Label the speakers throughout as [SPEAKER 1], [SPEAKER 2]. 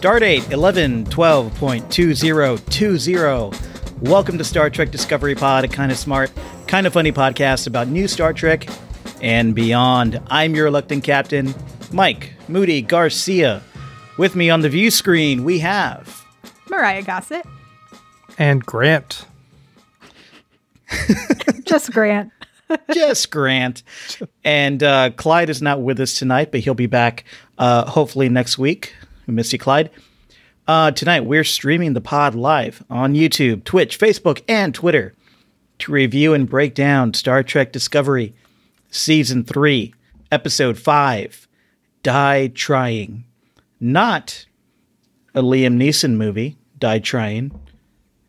[SPEAKER 1] Stardate 11 12.2020. Welcome to Star Trek Discovery Pod, a kind of smart, kind of funny podcast about new Star Trek and beyond. I'm your reluctant captain, Mike Moody Garcia. With me on the view screen, we have
[SPEAKER 2] Mariah Gossett.
[SPEAKER 3] And Grant.
[SPEAKER 2] Just Grant.
[SPEAKER 1] Just Grant. And uh, Clyde is not with us tonight, but he'll be back uh, hopefully next week. You, Clyde. Uh, tonight, we're streaming the pod live on YouTube, Twitch, Facebook, and Twitter to review and break down Star Trek Discovery Season 3, Episode 5 Die Trying. Not a Liam Neeson movie, Die Trying,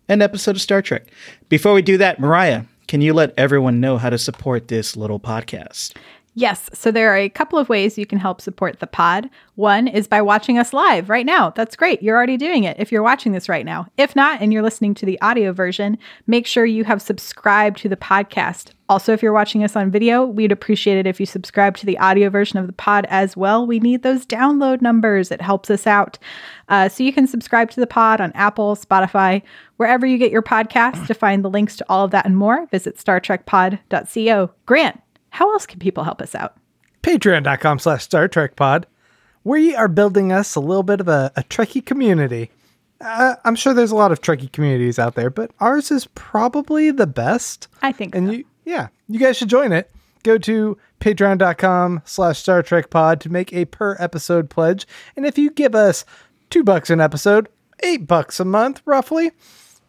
[SPEAKER 1] an episode of Star Trek. Before we do that, Mariah, can you let everyone know how to support this little podcast?
[SPEAKER 2] Yes. So there are a couple of ways you can help support the pod. One is by watching us live right now. That's great. You're already doing it if you're watching this right now. If not, and you're listening to the audio version, make sure you have subscribed to the podcast. Also, if you're watching us on video, we'd appreciate it if you subscribe to the audio version of the pod as well. We need those download numbers, it helps us out. Uh, so you can subscribe to the pod on Apple, Spotify, wherever you get your podcasts. To find the links to all of that and more, visit StarTrekPod.co. Grant, how else can people help us out?
[SPEAKER 3] Patreon.com slash Star Trek Pod. We are building us a little bit of a, a Trekkie community. Uh, I'm sure there's a lot of Trekkie communities out there, but ours is probably the best.
[SPEAKER 2] I think
[SPEAKER 3] And
[SPEAKER 2] so.
[SPEAKER 3] you, yeah, you guys should join it. Go to patreon.com slash Star Trek Pod to make a per episode pledge. And if you give us two bucks an episode, eight bucks a month, roughly,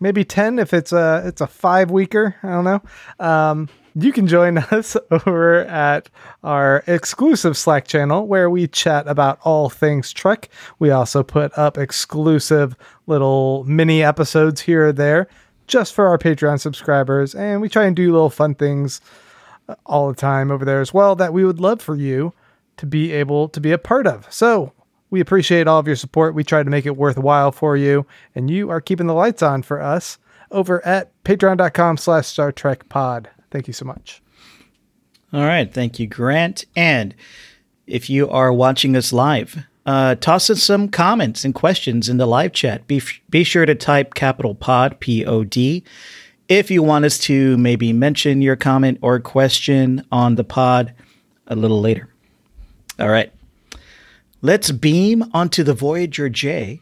[SPEAKER 3] maybe 10 if it's a, it's a five weeker. I don't know. Um, you can join us over at our exclusive Slack channel where we chat about all things Trek. We also put up exclusive little mini episodes here or there just for our Patreon subscribers. And we try and do little fun things uh, all the time over there as well that we would love for you to be able to be a part of. So we appreciate all of your support. We try to make it worthwhile for you, and you are keeping the lights on for us over at patreon.com slash Star Trek Pod. Thank you so much.
[SPEAKER 1] All right. Thank you, Grant. And if you are watching us live, uh, toss us some comments and questions in the live chat. Be, f- be sure to type capital pod, P O D, if you want us to maybe mention your comment or question on the pod a little later. All right. Let's beam onto the Voyager J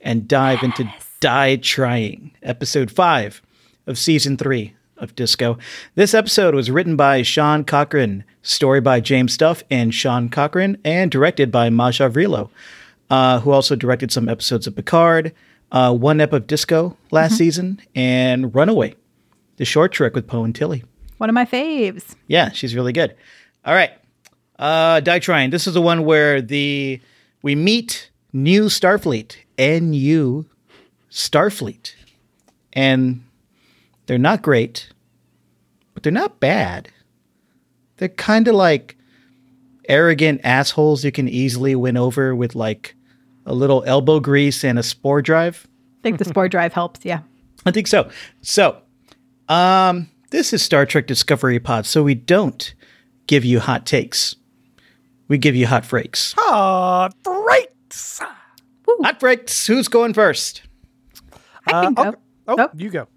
[SPEAKER 1] and dive into Die Trying, episode 5 of season 3 of Disco. This episode was written by Sean Cochran, story by James Duff and Sean Cochran, and directed by Maja Vrvilo, uh, who also directed some episodes of Picard, uh, one ep of Disco last season, and Runaway, the short trick with Po and Tilly.
[SPEAKER 2] One of my faves.
[SPEAKER 1] Yeah, she's really good. All right. Uh Die Trying. This is the one where the we meet new Starfleet, NU Starfleet. And they're not great, but they're not bad. They're kind of like arrogant assholes you can easily win over with like a little elbow grease and a spore drive.
[SPEAKER 2] I think the spore drive helps. Yeah.
[SPEAKER 1] I think so. So, um, this is Star Trek Discovery Pod, so we don't give you hot takes. We give you hot freaks.
[SPEAKER 3] Ah, great.
[SPEAKER 1] Hot freaks. Who's going first?
[SPEAKER 2] I can go.
[SPEAKER 3] Oh,
[SPEAKER 2] Oh.
[SPEAKER 3] you go.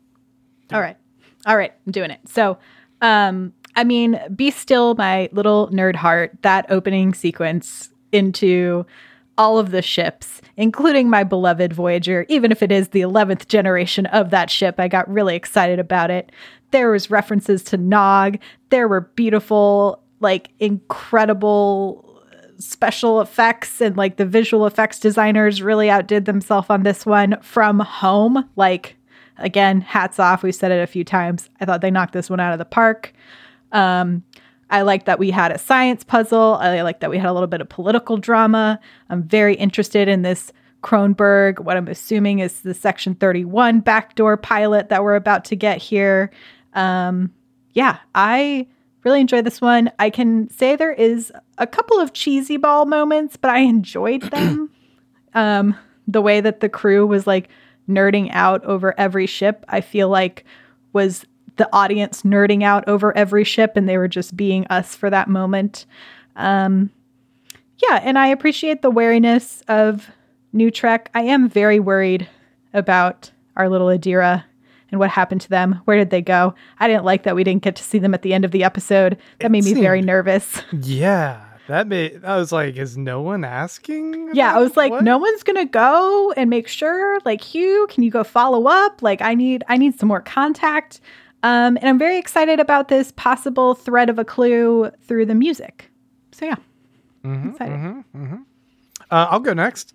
[SPEAKER 2] All right. All right. I'm doing it. So, um, I mean, be still my little nerd heart, that opening sequence into all of the ships, including my beloved Voyager, even if it is the 11th generation of that ship. I got really excited about it. There was references to Nog. There were beautiful, like incredible special effects and like the visual effects designers really outdid themselves on this one from home. Like again, hats off. We've said it a few times. I thought they knocked this one out of the park. Um, I like that we had a science puzzle. I like that we had a little bit of political drama. I'm very interested in this Cronenberg, what I'm assuming is the Section 31 backdoor pilot that we're about to get here. Um, yeah, I really enjoyed this one. I can say there is a couple of cheesy ball moments, but I enjoyed them. um, the way that the crew was like nerding out over every ship, I feel like was the audience nerding out over every ship and they were just being us for that moment. Um, yeah, and I appreciate the wariness of new Trek. I am very worried about our little Adira and what happened to them. Where did they go? I didn't like that we didn't get to see them at the end of the episode. That
[SPEAKER 3] It
[SPEAKER 2] made me very nervous.
[SPEAKER 3] Yeah, that made. I was like, is no one asking?
[SPEAKER 2] Yeah, I was like,
[SPEAKER 3] what?
[SPEAKER 2] no one's gonna go and make sure. Like, Hugh, can you go follow up? Like, I need, I need some more contact. Um, and I'm very excited about this possible thread of a clue through the music. So yeah,
[SPEAKER 3] Mm-hmm,
[SPEAKER 2] excited.
[SPEAKER 3] Uh, I'll go next,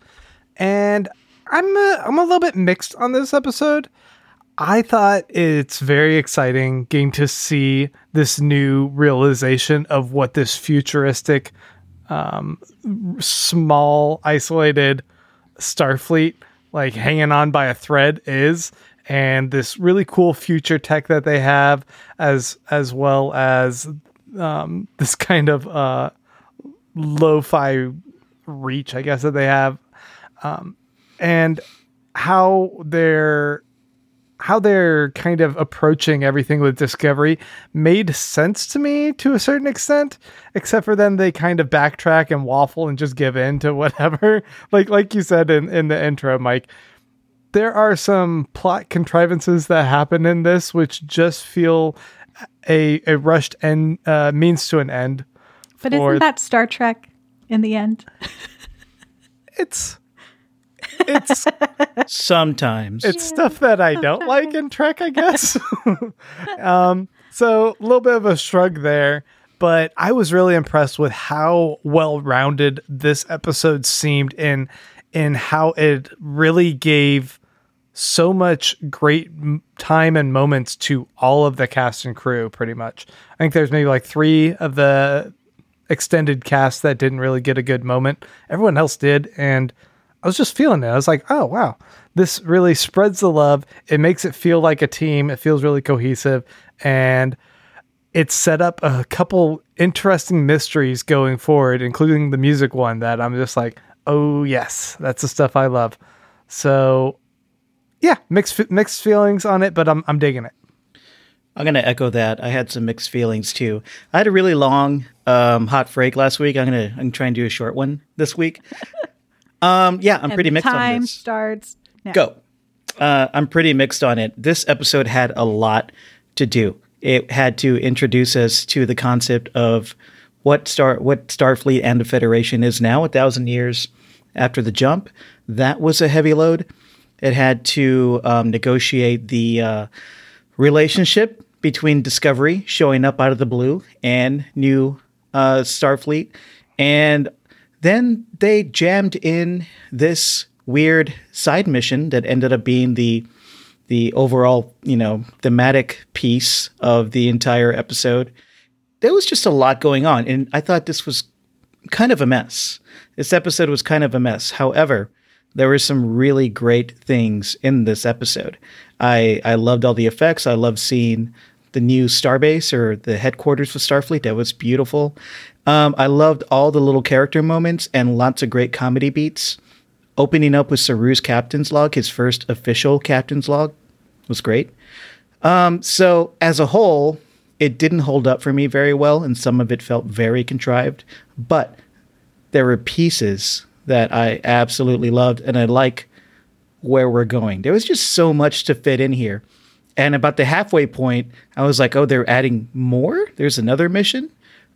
[SPEAKER 3] and I'm uh, I'm a little bit mixed on this episode. I thought it's very exciting getting to see this new realization of what this futuristic, um, small, isolated Starfleet, like hanging on by a thread, is, and this really cool future tech that they have, as as well as um, this kind of uh, lo-fi reach, I guess that they have, um, and how they're how they're kind of approaching everything with Discovery made sense to me to a certain extent, except for then they kind of backtrack and waffle and just give in to whatever. like like you said in, in the intro, Mike. There are some plot contrivances that happen in this which just feel a a rushed end uh, means to an end.
[SPEAKER 2] But isn't that Star Trek in the end?
[SPEAKER 3] It's it's
[SPEAKER 1] Sometimes.
[SPEAKER 3] it's stuff that I don't like in Trek, I guess. um, so a little bit of a shrug there, but I was really impressed with how well rounded this episode seemed in in how it really gave so much great time and moments to all of the cast and crew. Pretty much, I think there's maybe like three of the extended cast that didn't really get a good moment. Everyone else did, and I was just feeling it. I was like, oh wow, this really spreads the love. It makes it feel like a team. It feels really cohesive, and it's set up a couple interesting mysteries going forward, including the music one that I'm just like, oh yes, that's the stuff I love. So yeah, mixed mixed feelings on it, but I'm I'm digging it.
[SPEAKER 1] I'm going to echo that. I had some mixed feelings too. I had a really long um, hot break last week. I'm going to I'm trying to do a short one this week. Um, yeah, I'm
[SPEAKER 2] And
[SPEAKER 1] pretty mixed on
[SPEAKER 2] it.
[SPEAKER 1] time
[SPEAKER 2] starts now.
[SPEAKER 1] Go. Uh, I'm pretty mixed on it. This episode had a lot to do. It had to introduce us to the concept of what star what Starfleet and the Federation is now, a thousand years after the jump. That was a heavy load. It had to um, negotiate the uh, relationship between Discovery showing up out of the blue and new uh, Starfleet. And then they jammed in this weird side mission that ended up being the the overall, you know, thematic piece of the entire episode. There was just a lot going on, and I thought this was kind of a mess. This episode was kind of a mess. However, there were some really great things in this episode. I I loved all the effects. I loved seeing the new starbase or the headquarters for Starfleet. That was beautiful. Um, I loved all the little character moments and lots of great comedy beats. Opening up with Saru's captain's log, his first official captain's log, was great. Um, so as a whole, it didn't hold up for me very well, and some of it felt very contrived. But there were pieces that I absolutely loved, and I like where we're going. There was just so much to fit in here. And about the halfway point, I was like, oh, they're adding more? There's another mission?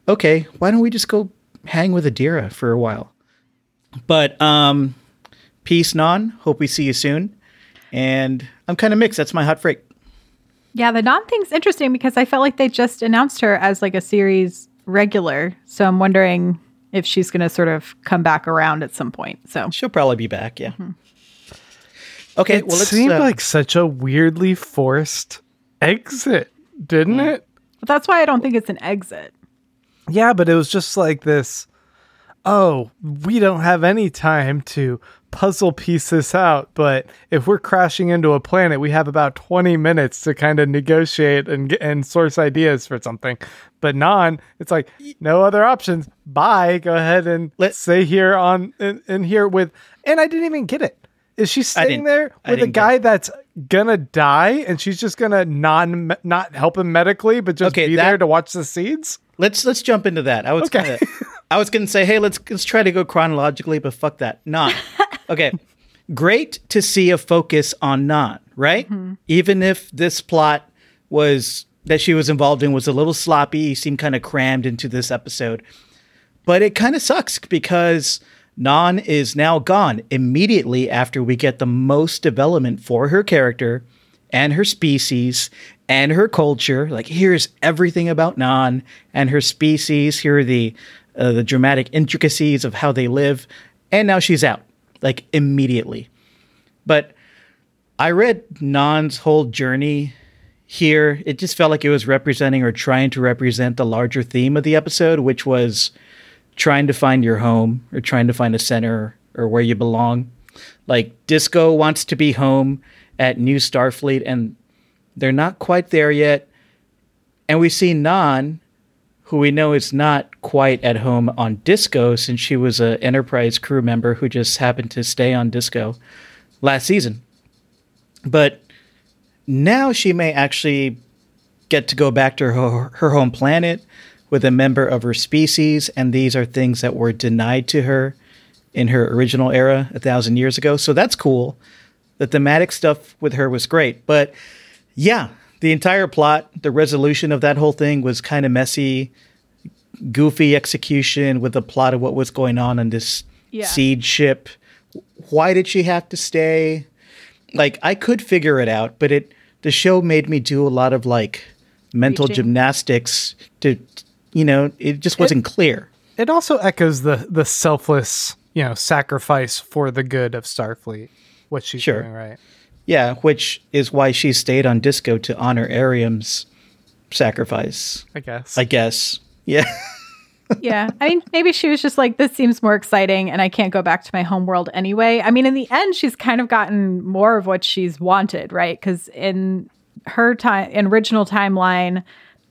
[SPEAKER 1] Okay, why don't we just go hang with Adira for a while? But um peace Nhan. Hope we see you soon. And I'm kind of mixed. That's my hot freak.
[SPEAKER 2] Yeah, the Nhan thing's interesting because I felt like they just announced her as like a series regular. So I'm wondering if she's going to sort of come back around at some point. So
[SPEAKER 1] She'll probably be back, yeah. Okay,
[SPEAKER 3] It
[SPEAKER 1] well let's
[SPEAKER 3] seemed
[SPEAKER 1] uh,
[SPEAKER 3] like such a weirdly forced exit, didn't
[SPEAKER 1] Mm.
[SPEAKER 3] it?
[SPEAKER 2] but that's why I don't think it's an exit.
[SPEAKER 3] Yeah, but it was just like this. Oh, we don't have any time to puzzle piece this out. But if we're crashing into a planet, we have about twenty minutes to kind of negotiate and get, and source ideas for something. But Nhan, it's like no other options. Bye. Go ahead and
[SPEAKER 1] let's
[SPEAKER 3] stay here on in, in here with. And I didn't even get it. Is she staying there with a
[SPEAKER 1] get
[SPEAKER 3] guy that's gonna die, and she's just gonna non not help him medically, but just
[SPEAKER 1] Okay,
[SPEAKER 3] be
[SPEAKER 1] that-
[SPEAKER 3] there to watch the seeds?
[SPEAKER 1] Let's let's jump into that. I was
[SPEAKER 3] Okay.
[SPEAKER 1] gonna I was gonna say, hey, let's let's try to go chronologically, but fuck that. Not okay. great to see a focus on Nhan, right? Mm-hmm. Even if this plot was that she was involved in was a little sloppy, seemed kind of crammed into this episode. But it kind of sucks because Nhan is now gone immediately after we get the most development for her character and her species and her culture. Like here's everything about Nhan and her species. Here are the uh, the dramatic intricacies of how they live, and now she's out like immediately. But I read Nhan's whole journey here. It just felt like it was representing or trying to represent the larger theme of the episode, which was trying to find your home or trying to find a center or where you belong. Like Disco wants to be home at New Starfleet, and they're not quite there yet. And we see Nhan, who we know is not quite at home on Disco, since she was an Enterprise crew member who just happened to stay on Disco last season. But now she may actually get to go back to her, her home planet with a member of her species, and these are things that were denied to her in her original era a thousand years ago. So that's cool. The thematic stuff with her was great. But yeah, the entire plot, the resolution of that whole thing was kind of messy, goofy execution with the plot of what was going on on this
[SPEAKER 2] Yeah.
[SPEAKER 1] seed ship. Why did she have to stay? Like I could figure it out, but it the show made me do a lot of like mental
[SPEAKER 2] Reaching.
[SPEAKER 1] gymnastics to you know, it just wasn't clear.
[SPEAKER 3] It also echoes the the selfless, you know, sacrifice for the good of Starfleet. What she's
[SPEAKER 1] Sure.
[SPEAKER 3] doing, right?
[SPEAKER 1] Yeah, which is why she stayed on disco to honor Airiam's sacrifice.
[SPEAKER 3] I guess.
[SPEAKER 1] I guess. Yeah.
[SPEAKER 2] yeah. I mean, maybe she was just like, this seems more exciting and I can't go back to my home world anyway. I mean, in the end, she's kind of gotten more of what she's wanted, right? Because in her time, in original timeline,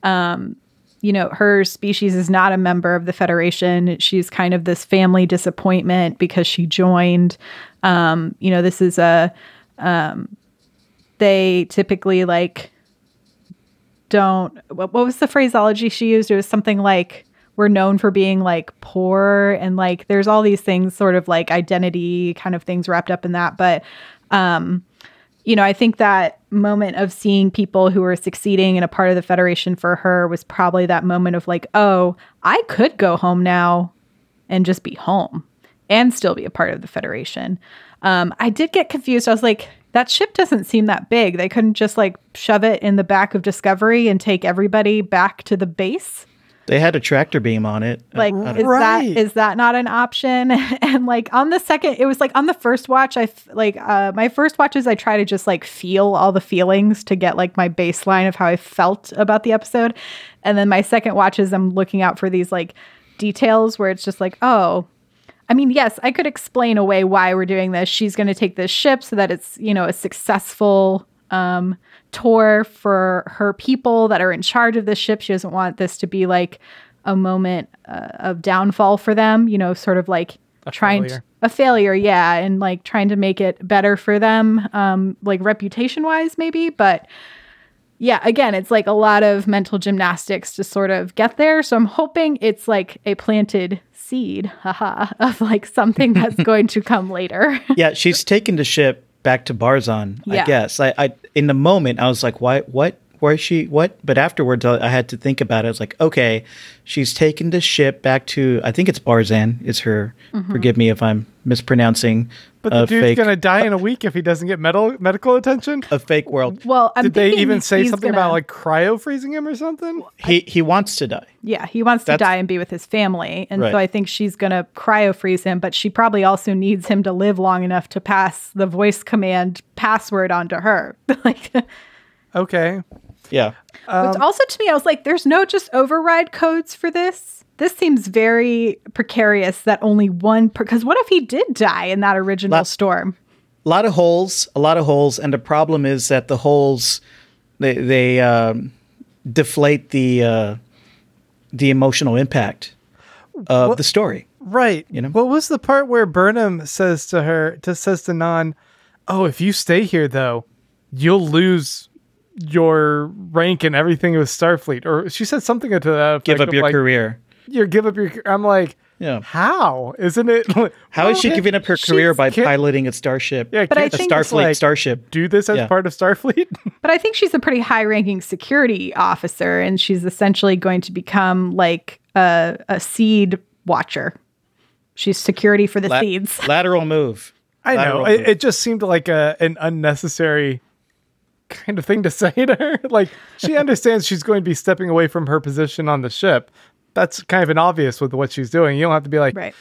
[SPEAKER 2] um, you know, her species is not a member of the Federation. She's kind of this family disappointment because she joined. Um, you know, this is a, um, they typically like don't what, what was the phraseology she used it was something like we're known for being like poor and like there's all these things sort of like identity kind of things wrapped up in that but um you know i think that moment of seeing people who are succeeding in a part of the federation for her was probably that moment of like oh i could go home now and just be home and still be a part of the Federation. Um, I did get confused. I was like, that ship doesn't seem that big. They couldn't just like shove it in the back of Discovery and take everybody back to the base.
[SPEAKER 1] They had a tractor beam on it.
[SPEAKER 2] Like,
[SPEAKER 1] I- I
[SPEAKER 2] is
[SPEAKER 3] Right.
[SPEAKER 2] that is that not an option? and like on the second, it was like on the first watch. I f- like uh, my first watches. I try to just like feel all the feelings to get like my baseline of how I felt about the episode, and then my second watches, I'm looking out for these like details where it's just like, oh, I mean, yes, I could explain away why we're doing this. She's going to take this ship so that it's, you know, a successful um, tour for her people that are in charge of this ship. She doesn't want this to be like a moment uh, of downfall for them, you know, sort of like
[SPEAKER 3] A
[SPEAKER 2] trying
[SPEAKER 3] failure.
[SPEAKER 2] a failure, yeah, and like trying to make it better for them, um, like reputation wise, maybe. But yeah, again, it's like a lot of mental gymnastics to sort of get there. So I'm hoping it's like a planted seed, haha, of like something that's going to come later.
[SPEAKER 1] yeah, she's taken the ship back to Barzan. I guess. I, I in the moment I was like, why? What? Where is she? What? But afterwards, I, I had to think about it. I was like, okay, she's taken the ship back to. I think it's Barzan. Is her?
[SPEAKER 2] Mm-hmm.
[SPEAKER 1] Forgive me if I'm mispronouncing.
[SPEAKER 3] But the dude's
[SPEAKER 1] fake,
[SPEAKER 3] gonna die in a week if he doesn't get medical medical attention.
[SPEAKER 1] a fake world.
[SPEAKER 2] well, I'm
[SPEAKER 3] Did they even say something
[SPEAKER 2] gonna-
[SPEAKER 3] about like cryo freezing him or something?
[SPEAKER 1] He he wants to die.
[SPEAKER 2] Yeah, he wants to die and be with his family. And
[SPEAKER 1] Right.
[SPEAKER 2] so I think she's going to cryo freeze him, but she probably also needs him to live long enough to pass the voice command password onto her. like,
[SPEAKER 3] Okay.
[SPEAKER 1] Yeah.
[SPEAKER 2] which um, also to me, I was like, there's no just override codes for this. This seems very precarious that only one, because what if he did die in that original
[SPEAKER 1] La-
[SPEAKER 2] storm?
[SPEAKER 1] a lot of holes, a lot of holes, and the problem is that the holes they they um, deflate the uh, the emotional impact of the story.
[SPEAKER 3] Right.
[SPEAKER 1] You know?
[SPEAKER 3] What was the part where Burnham says to her to says to Nhan, "Oh, if you stay here though, you'll lose your rank and everything with Starfleet." Or she said something to that effect
[SPEAKER 1] Give up your
[SPEAKER 3] like,
[SPEAKER 1] career.
[SPEAKER 3] You give up your. I'm like,
[SPEAKER 1] Yeah.
[SPEAKER 3] How isn't it?
[SPEAKER 1] How is she
[SPEAKER 3] Well,
[SPEAKER 1] giving up her career by
[SPEAKER 3] can't-
[SPEAKER 1] piloting a starship?
[SPEAKER 3] Yeah,
[SPEAKER 2] But I
[SPEAKER 1] a
[SPEAKER 2] think-
[SPEAKER 1] Starfleet
[SPEAKER 3] like,
[SPEAKER 1] starship.
[SPEAKER 3] Do this as
[SPEAKER 1] Yeah.
[SPEAKER 3] part of Starfleet?
[SPEAKER 2] But I think she's a pretty high ranking security officer and she's essentially going to become like a, a seed watcher. She's security for the
[SPEAKER 1] La-
[SPEAKER 2] seeds.
[SPEAKER 1] lateral move.
[SPEAKER 3] I know.
[SPEAKER 1] Lateral
[SPEAKER 3] It, it just seemed like a an unnecessary kind of thing to say to her. Like she understands she's going to be stepping away from her position on the ship. That's kind of an obvious with what she's doing. You don't have to be like,
[SPEAKER 2] Right.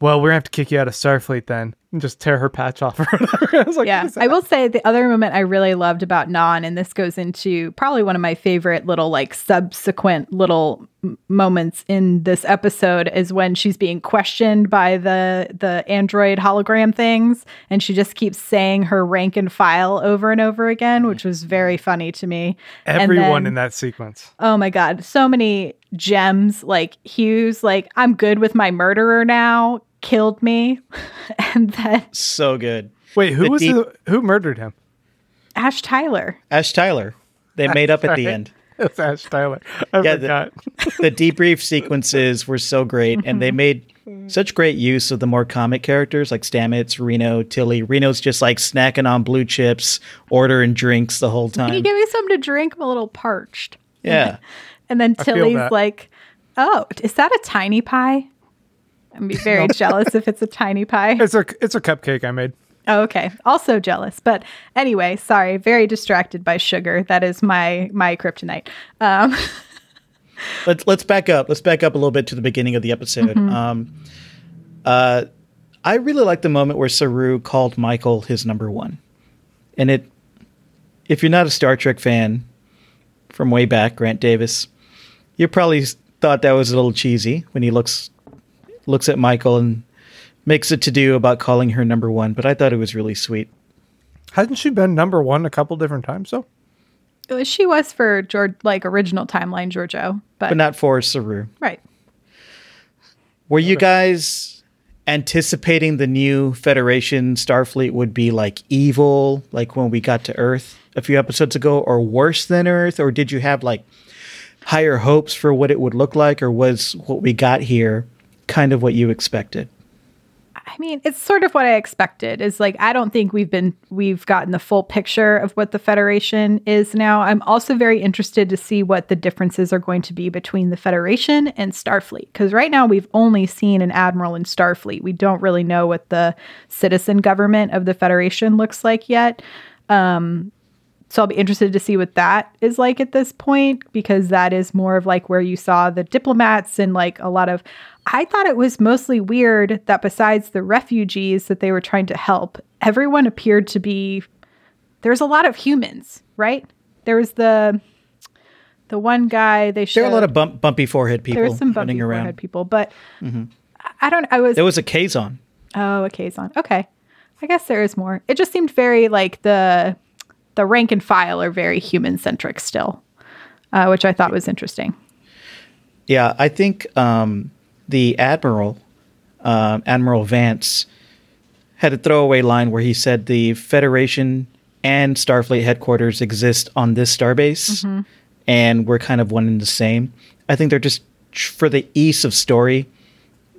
[SPEAKER 3] well, we're gonna have to kick you out of Starfleet then, and just tear her patch off. I like,
[SPEAKER 2] Yeah. I will say the other moment I really loved about Nhan, and this goes into probably one of my favorite little like subsequent little moments in this episode is when she's being questioned by the the android hologram things and she just keeps saying her rank and file over and over again which was very funny to me
[SPEAKER 3] everyone
[SPEAKER 2] then-
[SPEAKER 3] in that sequence.
[SPEAKER 2] Oh my god, so many gems. Like Hugh's, like I'm good with my murderer now. Killed me, and then
[SPEAKER 1] So good.
[SPEAKER 3] Wait, who
[SPEAKER 1] The
[SPEAKER 3] was
[SPEAKER 1] deep-
[SPEAKER 3] the, who murdered him?
[SPEAKER 2] Ash Tyler.
[SPEAKER 1] Ash Tyler. They made up at the end.
[SPEAKER 3] It's Ash Tyler. I
[SPEAKER 1] Yeah, the-
[SPEAKER 3] forgot.
[SPEAKER 1] the debrief sequences were so great, and they made such great use of the more comic characters like Stamets, Reno, Tilly. Reno's just like snacking on blue chips, ordering drinks the whole time.
[SPEAKER 2] Can you give me something to drink? I'm a little parched.
[SPEAKER 1] Yeah,
[SPEAKER 2] And then Tilly's like, "Oh, is that a tiny pie?" I'd be very jealous if it's a tiny pie.
[SPEAKER 3] it's a it's a cupcake I made.
[SPEAKER 2] Oh, okay. Also jealous. But anyway, sorry. Very distracted by sugar. That is my my kryptonite. Um,
[SPEAKER 1] let's let's back up. Let's back up a little bit to the beginning of the episode. Um, uh, I really like the moment where Saru called Michael his number one, and it. If you're not a Star Trek fan from way back, Grant Davis, you probably thought that was a little cheesy when he looks looks at Michael and makes a to do about calling her number one. But I thought it was really sweet.
[SPEAKER 3] Hasn't she been number one a couple different times though?
[SPEAKER 2] Uh, she was for George, like original timeline Georgiou, but,
[SPEAKER 1] But not for Saru.
[SPEAKER 2] right.
[SPEAKER 1] Were you guys anticipating the new Federation Starfleet would be like evil, like when we got to Earth a few episodes ago, or worse than Earth? Or did you have like higher hopes for what it would look like, or was what we got here kind of what you expected?
[SPEAKER 2] I mean, it's sort of what I expected. Is like I don't think we've been we've gotten the full picture of what the Federation is now. I'm also very interested to see what the differences are going to be between the Federation and Starfleet because right now we've only seen an admiral in Starfleet. We don't really know what the citizen government of the Federation looks like yet. Um, so I'll be interested to see what that is like at this point because that is more of like where you saw the diplomats and like a lot of I thought it was mostly weird that besides the refugees that they were trying to help, everyone appeared to be there's a lot of humans, right? There was the the one guy they showed
[SPEAKER 1] There are a lot of bump, bumpy forehead people
[SPEAKER 2] there was some bumpy
[SPEAKER 1] running around.
[SPEAKER 2] forehead people, but mm-hmm. I- I don't I was
[SPEAKER 1] There was a Kazon.
[SPEAKER 2] Oh, a Kazon. Okay. I guess there is more. It just seemed very like the the rank and file are very human centric still, uh, which I thought was interesting.
[SPEAKER 1] Yeah, I think um, the admiral, um, Admiral Vance, had a throwaway line where he said the Federation and Starfleet headquarters exist on this starbase, and we're kind of one and the same. I think they're just for the ease of story,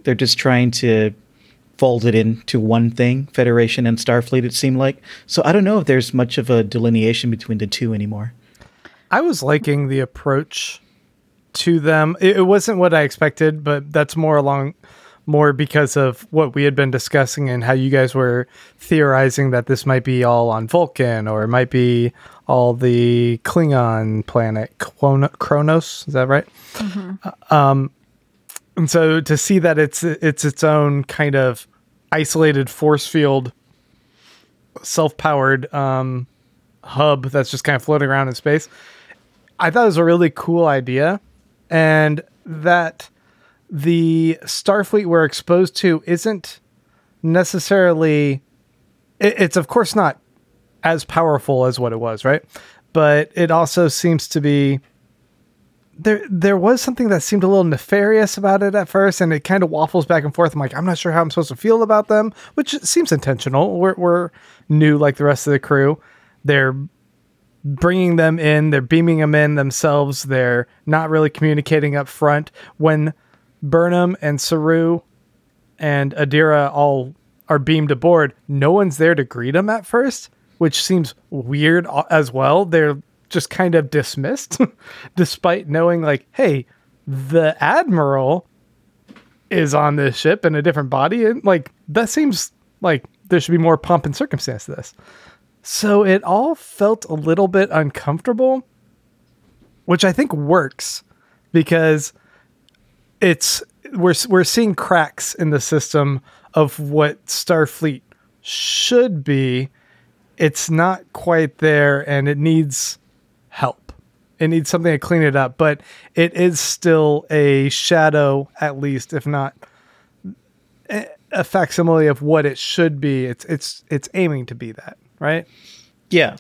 [SPEAKER 1] they're just trying to fold it into one thing, Federation and Starfleet. It seemed like so. I don't know if there's much of a delineation between the two anymore.
[SPEAKER 3] I was liking the approach to them. It, it wasn't what I expected, but that's more along more because of what we had been discussing and how you guys were theorizing that this might be all on Vulcan or it might be all the Klingon planet Chrono- Kronos. Is that right? Um, and so to see that it's it's its own kind of isolated force field, self-powered um, hub that's just kind of floating around in space. I thought it was a really cool idea, and that the Starfleet we're exposed to isn't necessarily. It, it's of course not as powerful as what it was, right? But it also seems to be. There, there was something that seemed a little nefarious about it at first, and it kind of waffles back and forth. I'm like, I'm not sure how I'm supposed to feel about them, which seems intentional. We're, we're new like the rest of the crew. They're bringing them in, they're beaming them in themselves. They're not really communicating up front. When Burnham and Saru and Adira all are beamed aboard, no one's there to greet them at first, which seems weird as well. They're just kind of dismissed, despite knowing, like, hey, the Admiral is on this ship in a different body. And, like, that seems like there should be more pomp and circumstance to this. So it all felt a little bit uncomfortable, which I think works because it's we're we're seeing cracks in the system of what Starfleet should be. It's not quite there, and it needs help. It needs something to clean it up, but it is still a shadow, at least, if not a a facsimile of what it should be. It's it's it's aiming to be that, right?
[SPEAKER 1] Yeah.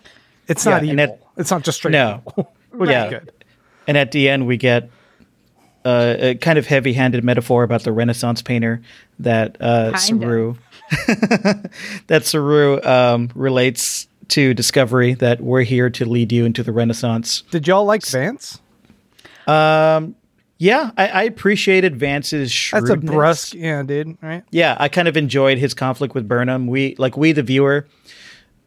[SPEAKER 3] It's
[SPEAKER 1] Yeah,
[SPEAKER 3] not
[SPEAKER 1] and
[SPEAKER 3] evil.
[SPEAKER 1] it-
[SPEAKER 3] it's not just straight
[SPEAKER 1] No.
[SPEAKER 3] evil,
[SPEAKER 1] Yeah.
[SPEAKER 3] good.
[SPEAKER 1] And at the end, we get uh, a kind of heavy-handed metaphor about the Renaissance painter that uh, Saru that Saru um, relates to Discovery. That we're here to lead you into the Renaissance.
[SPEAKER 3] Did y'all like Vance?
[SPEAKER 1] Um, Yeah, I, I appreciated Vance's shrewdness.
[SPEAKER 3] That's a brusque, yeah, dude. Right?
[SPEAKER 1] Yeah, I kind of enjoyed his conflict with Burnham. We like we the viewer,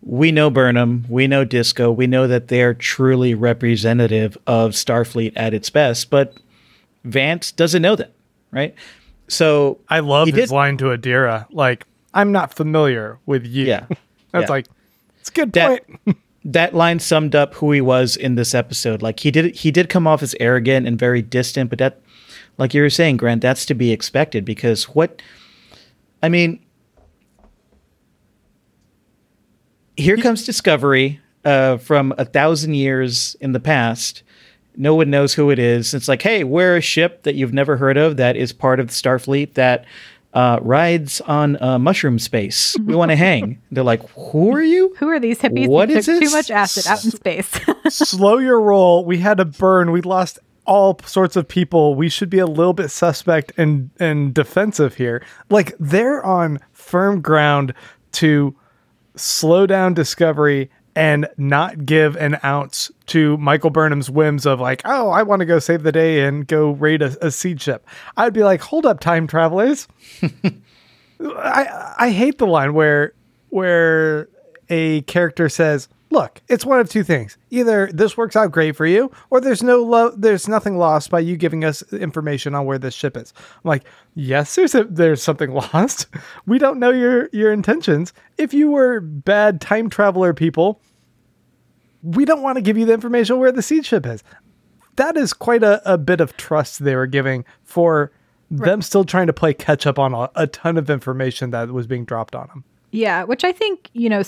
[SPEAKER 1] we know Burnham, we know Disco, we know that they're truly representative of Starfleet at its best, but Vance doesn't know that, right? So
[SPEAKER 3] I love his
[SPEAKER 1] did-
[SPEAKER 3] line to Adira. Like, I'm not familiar with you.
[SPEAKER 1] Yeah.
[SPEAKER 3] That's
[SPEAKER 1] Yeah.
[SPEAKER 3] like, it's good
[SPEAKER 1] That-
[SPEAKER 3] point.
[SPEAKER 1] that line summed up who he was in this episode. Like he did he did come off as arrogant and very distant, but that like you were saying, Grant, that's to be expected because what I mean here comes Discovery uh, from a thousand years in the past. No one knows who it is. It's like, hey, we're a ship that you've never heard of that is part of the Starfleet that uh, rides on uh, mushroom space. We want to hang. They're like, who are you?
[SPEAKER 2] Who are these hippies
[SPEAKER 1] What is
[SPEAKER 2] this? too much acid out in space?
[SPEAKER 3] Slow your roll. We had a burn. We lost all sorts of people. We should be a little bit suspect and and defensive here. Like they're on firm ground to slow down discovery and not give an ounce to Michael Burnham's whims of like, oh, I want to go save the day and go raid a, a seed ship. I'd be like, hold up, time travelers. I I hate the line where where a character says, "Look, it's one of two things. Either this works out great for you, or there's no lo- there's nothing lost by you giving us information on where this ship is." I'm like, "Yes, there's a, there's something lost. We don't know your your intentions. If you were bad time traveler people, we don't want to give you the information where the seed ship is." That is quite a, a bit of trust they were giving for them still trying to play catch up on a, a ton of information that was being dropped on them.
[SPEAKER 2] Yeah, which I think, you know,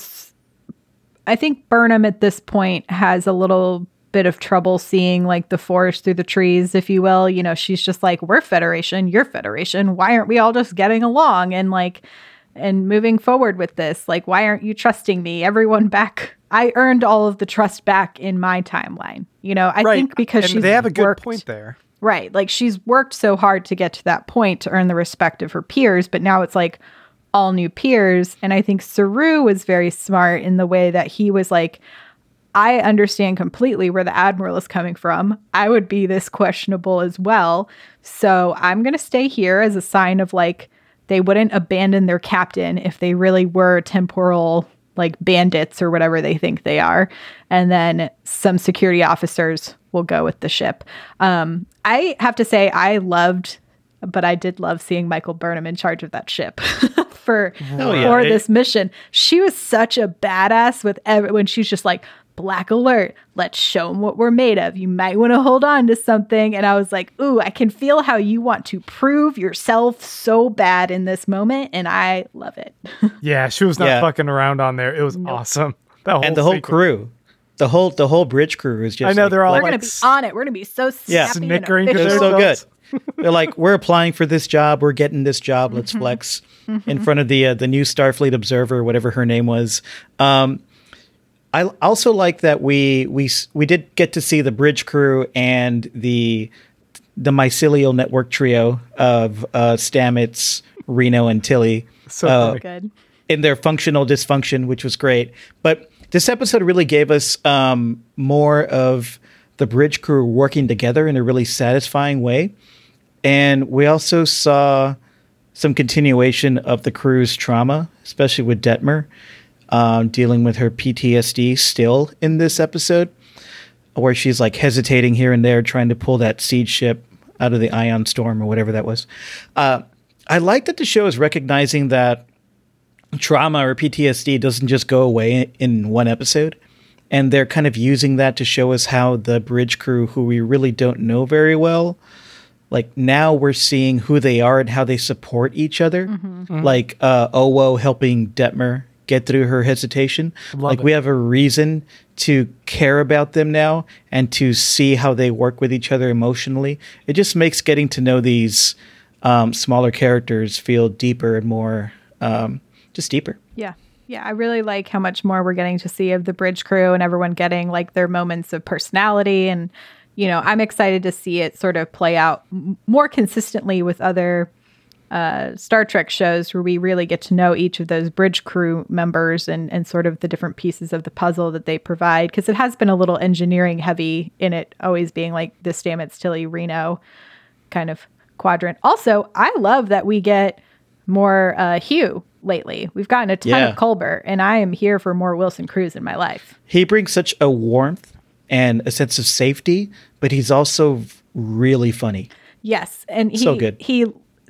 [SPEAKER 2] I think Burnham at this point has a little bit of trouble seeing like the forest through the trees, if you will. You know, she's just like, we're Federation, you're Federation. Why aren't we all just getting along and like, and moving forward with this? Like, why aren't you trusting me? Everyone back. I earned all of the trust back in my timeline. You know, I think because
[SPEAKER 3] and
[SPEAKER 2] she's
[SPEAKER 3] they have a good
[SPEAKER 2] worked-
[SPEAKER 3] point there.
[SPEAKER 2] Right. Like she's worked so hard to get to that point to earn the respect of her peers, but now it's like all new peers. And I think Saru was very smart in the way that he was like, I understand completely where the Admiral is coming from. I would be this questionable as well. So I'm going to stay here as a sign of like, they wouldn't abandon their captain if they really were temporal like bandits or whatever they think they are. And then some security officers will go with the ship. Um, I have to say, I loved, but I did love seeing Michael Burnham in charge of that ship for
[SPEAKER 1] Oh, yeah.
[SPEAKER 2] for this mission. She was such a badass with every when she's just like black alert. Let's show them what we're made of. You might want to hold on to something. And I was like, ooh, I can feel how you want to prove yourself so bad in this moment, and I love it.
[SPEAKER 3] Yeah, she was not
[SPEAKER 1] Yeah.
[SPEAKER 3] fucking around on there. It was awesome. That whole
[SPEAKER 1] and the whole
[SPEAKER 3] sequence.
[SPEAKER 1] crew, the whole the whole bridge crew is just.
[SPEAKER 3] I know,
[SPEAKER 1] like,
[SPEAKER 3] they're all
[SPEAKER 2] We're
[SPEAKER 3] like
[SPEAKER 2] gonna be on it. We're gonna be so
[SPEAKER 1] Yeah.
[SPEAKER 3] Snickering
[SPEAKER 2] and
[SPEAKER 1] They're so good. They're like, we're applying for this job. We're getting this job. Let's flex in front of the uh, the new Starfleet Observer, whatever her name was. Um, I also like that we we we did get to see the bridge crew and the the mycelial network trio of uh, Stamets, Reno, and Tilly
[SPEAKER 3] So
[SPEAKER 1] uh.
[SPEAKER 2] Good.
[SPEAKER 1] in their functional dysfunction, which was great. But this episode really gave us um, more of the bridge crew working together in a really satisfying way. And we also saw some continuation of the crew's trauma, especially with Detmer um, dealing with her PTSD still in this episode, where she's like hesitating here and there, trying to pull that seed ship out of the ion storm or whatever that was. Uh, I like that the show is recognizing that trauma or PTSD doesn't just go away in one episode. And they're kind of using that to show us how the bridge crew, who we really don't know very well, like now we're seeing who they are and how they support each other. Mm-hmm. Like uh, Owo helping Detmer get through her hesitation.
[SPEAKER 3] Love
[SPEAKER 1] like
[SPEAKER 3] it.
[SPEAKER 1] we have a reason to care about them now and to see how they work with each other emotionally. It just makes getting to know these um, smaller characters feel deeper and more um, just deeper.
[SPEAKER 2] Yeah. Yeah, I really like how much more we're getting to see of the bridge crew and everyone getting like their moments of personality and you know, I'm excited to see it sort of play out m- more consistently with other uh, Star Trek shows where we really get to know each of those bridge crew members and, and sort of the different pieces of the puzzle that they provide. Because it has been a little engineering heavy in it, always being like the Stamets, Tilly, Reno kind of quadrant. Also, I love that we get more uh, Hugh lately. We've gotten a ton
[SPEAKER 1] Yeah.
[SPEAKER 2] of Culber, and I am here for more Wilson Cruz in my life.
[SPEAKER 1] He brings such a warmth and a sense of safety, but he's also really funny.
[SPEAKER 2] Yes, and he
[SPEAKER 1] So good.
[SPEAKER 2] he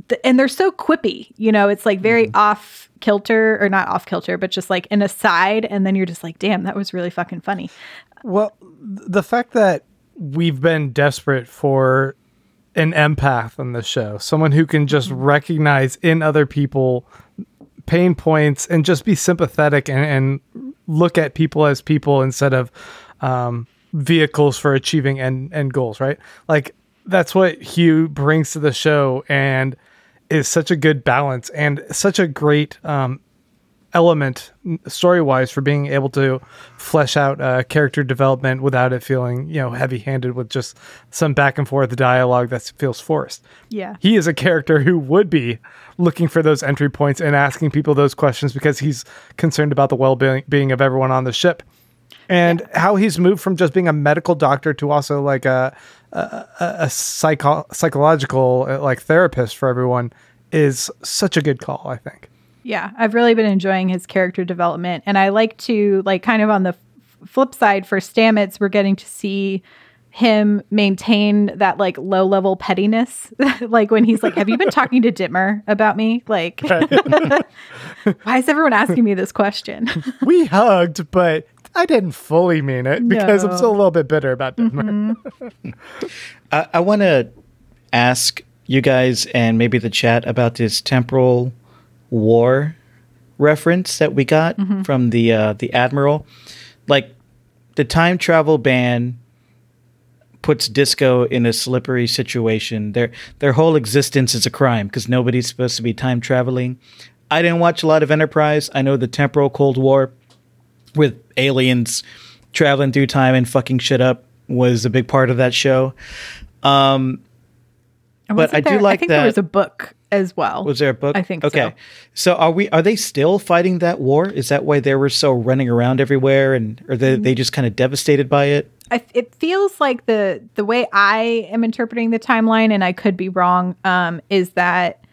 [SPEAKER 2] th- and they're so quippy. You know, it's like very
[SPEAKER 1] Mm-hmm.
[SPEAKER 2] off kilter or not off kilter, but just like an aside, and then you're just like, damn, that was really fucking funny.
[SPEAKER 3] Well, the fact that we've been desperate for an empath on the show, someone who can just recognize in other people pain points and just be sympathetic and, and look at people as people instead of um, vehicles for achieving end, end goals, right? Like that's what Hugh brings to the show and is such a good balance and such a great um, element story wise for being able to flesh out uh, character development without it feeling you know heavy handed with just some back and forth dialogue that feels forced.
[SPEAKER 2] Yeah.
[SPEAKER 3] He is a character who would be looking for those entry points and asking people those questions because he's concerned about the well being of everyone on the ship. And how he's moved from just being a medical doctor to also like a a, a, a psycho- psychological uh, like therapist for everyone is such a good call, I think.
[SPEAKER 2] Yeah, I've really been enjoying his character development, and I like to like kind of on the f- flip side for Stamets, we're getting to see him maintain that like low level pettiness, like when he's like, "Have you been talking to Detmer about me?" Like, why is everyone asking me this question?
[SPEAKER 3] we hugged, but I didn't fully mean it because I'm still a little bit bitter about Denver.
[SPEAKER 1] I, I want to ask you guys and maybe the chat about this temporal war reference that we got from the uh, the admiral. Like the time travel ban puts disco in a slippery situation. Their their whole existence is a crime because nobody's supposed to be time traveling. I didn't watch a lot of Enterprise. I know the temporal Cold War with aliens traveling through time and fucking shit up was a big part of that show. Um, But I do
[SPEAKER 2] there-
[SPEAKER 1] like
[SPEAKER 2] I think
[SPEAKER 1] that-
[SPEAKER 2] there was a book as well.
[SPEAKER 1] was there a book?
[SPEAKER 2] I think
[SPEAKER 1] okay.
[SPEAKER 2] so.
[SPEAKER 1] So are we? Are they still fighting that war? Is that why they were so running around everywhere, and are they, they just kind of devastated by it?
[SPEAKER 2] I, it feels like the the way I am interpreting the timeline, and I could be wrong, um, is that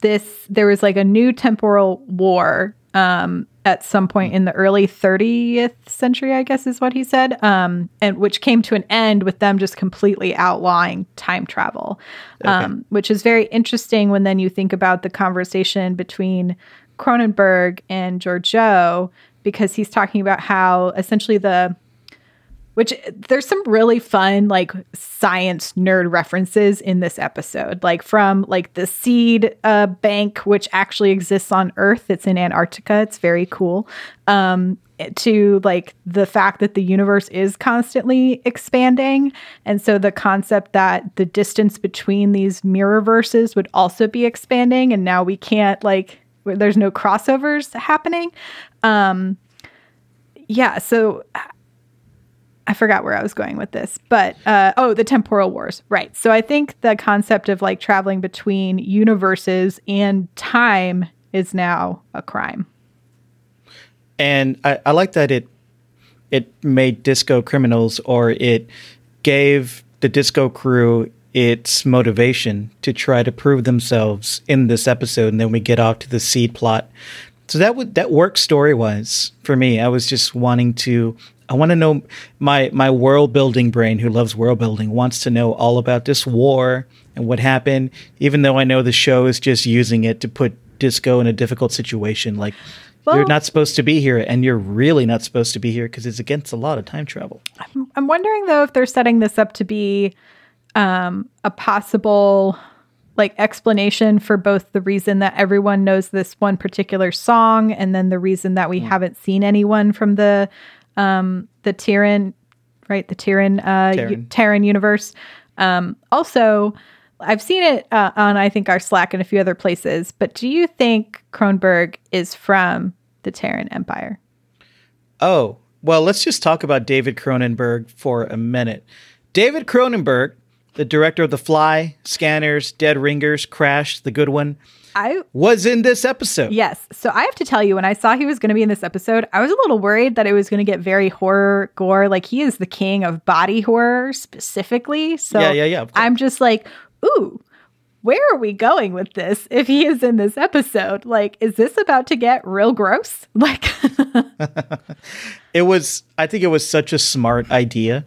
[SPEAKER 2] this there was like a new temporal war um, at some point in the early 30th century, I guess is what he said, um, and which came to an end with them just completely outlawing time travel, um, which is very interesting when then you think about the conversation between Cronenberg and Georgiou, because he's talking about how essentially the which there's some really fun like science nerd references in this episode like from like the seed uh, bank which actually exists on earth. It's in antarctica. It's very cool. Um, to like the fact that the universe is constantly expanding. And so the concept that the distance between these mirror verses would also be expanding and now we can't like there's no crossovers happening. Um yeah so I forgot where I was going with this, but uh, oh, the temporal wars, right? So I think the concept of like traveling between universes and time is now a crime.
[SPEAKER 1] And I, I like that it it made disco criminals, or it gave the disco crew its motivation to try to prove themselves in this episode, and then we get off to the seed plot. So that would that worked story wise for me. I was just wanting to. I want to know my my world building brain, who loves world building, wants to know all about this war and what happened. Even though I know the show is just using it to put Disco in a difficult situation, like
[SPEAKER 2] Well-
[SPEAKER 1] you're not supposed to be here, and you're really not supposed to be here because it's against a lot of time travel.
[SPEAKER 2] I'm wondering though if they're setting this up to be um, a possible like explanation for both the reason that everyone knows this one particular song and then the reason that we haven't seen anyone from the um, the Tyrion, right? The Tyrion, uh,
[SPEAKER 1] Terran.
[SPEAKER 2] U- Terran universe. Um, also, I've seen it uh, on I think our Slack and a few other places. But do you think Cronenberg is from the Terran Empire?
[SPEAKER 1] Oh, well, let's just talk about David Cronenberg for a minute. David Cronenberg, the director of The Fly, Scanners, Dead Ringers, Crash, The Good One,
[SPEAKER 2] I
[SPEAKER 1] was in this episode.
[SPEAKER 2] Yes. So I have to tell you, when I saw he was going to be in this episode, I was a little worried that it was going to get very horror gore. Like he is the king of body horror specifically. So
[SPEAKER 1] Yeah, yeah, yeah.
[SPEAKER 2] I'm just like, ooh, where are we going with this if he is in this episode? Like, is this about to get real gross? Like,
[SPEAKER 1] It was, I think it was such a smart idea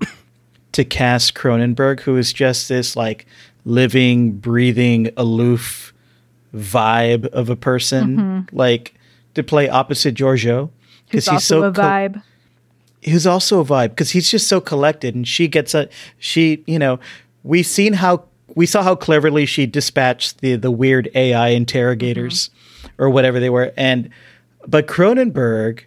[SPEAKER 1] to cast Cronenberg, who is just this like living, breathing, aloof vibe of a person, mm-hmm. like to play opposite
[SPEAKER 2] Georgiou.
[SPEAKER 1] Because
[SPEAKER 2] also
[SPEAKER 1] he's so
[SPEAKER 2] a
[SPEAKER 1] co-
[SPEAKER 2] vibe.
[SPEAKER 1] who's also a vibe because he's just so collected and she gets a she you know we've seen how we saw how cleverly she dispatched the the weird AI interrogators mm-hmm. or whatever they were and but Cronenberg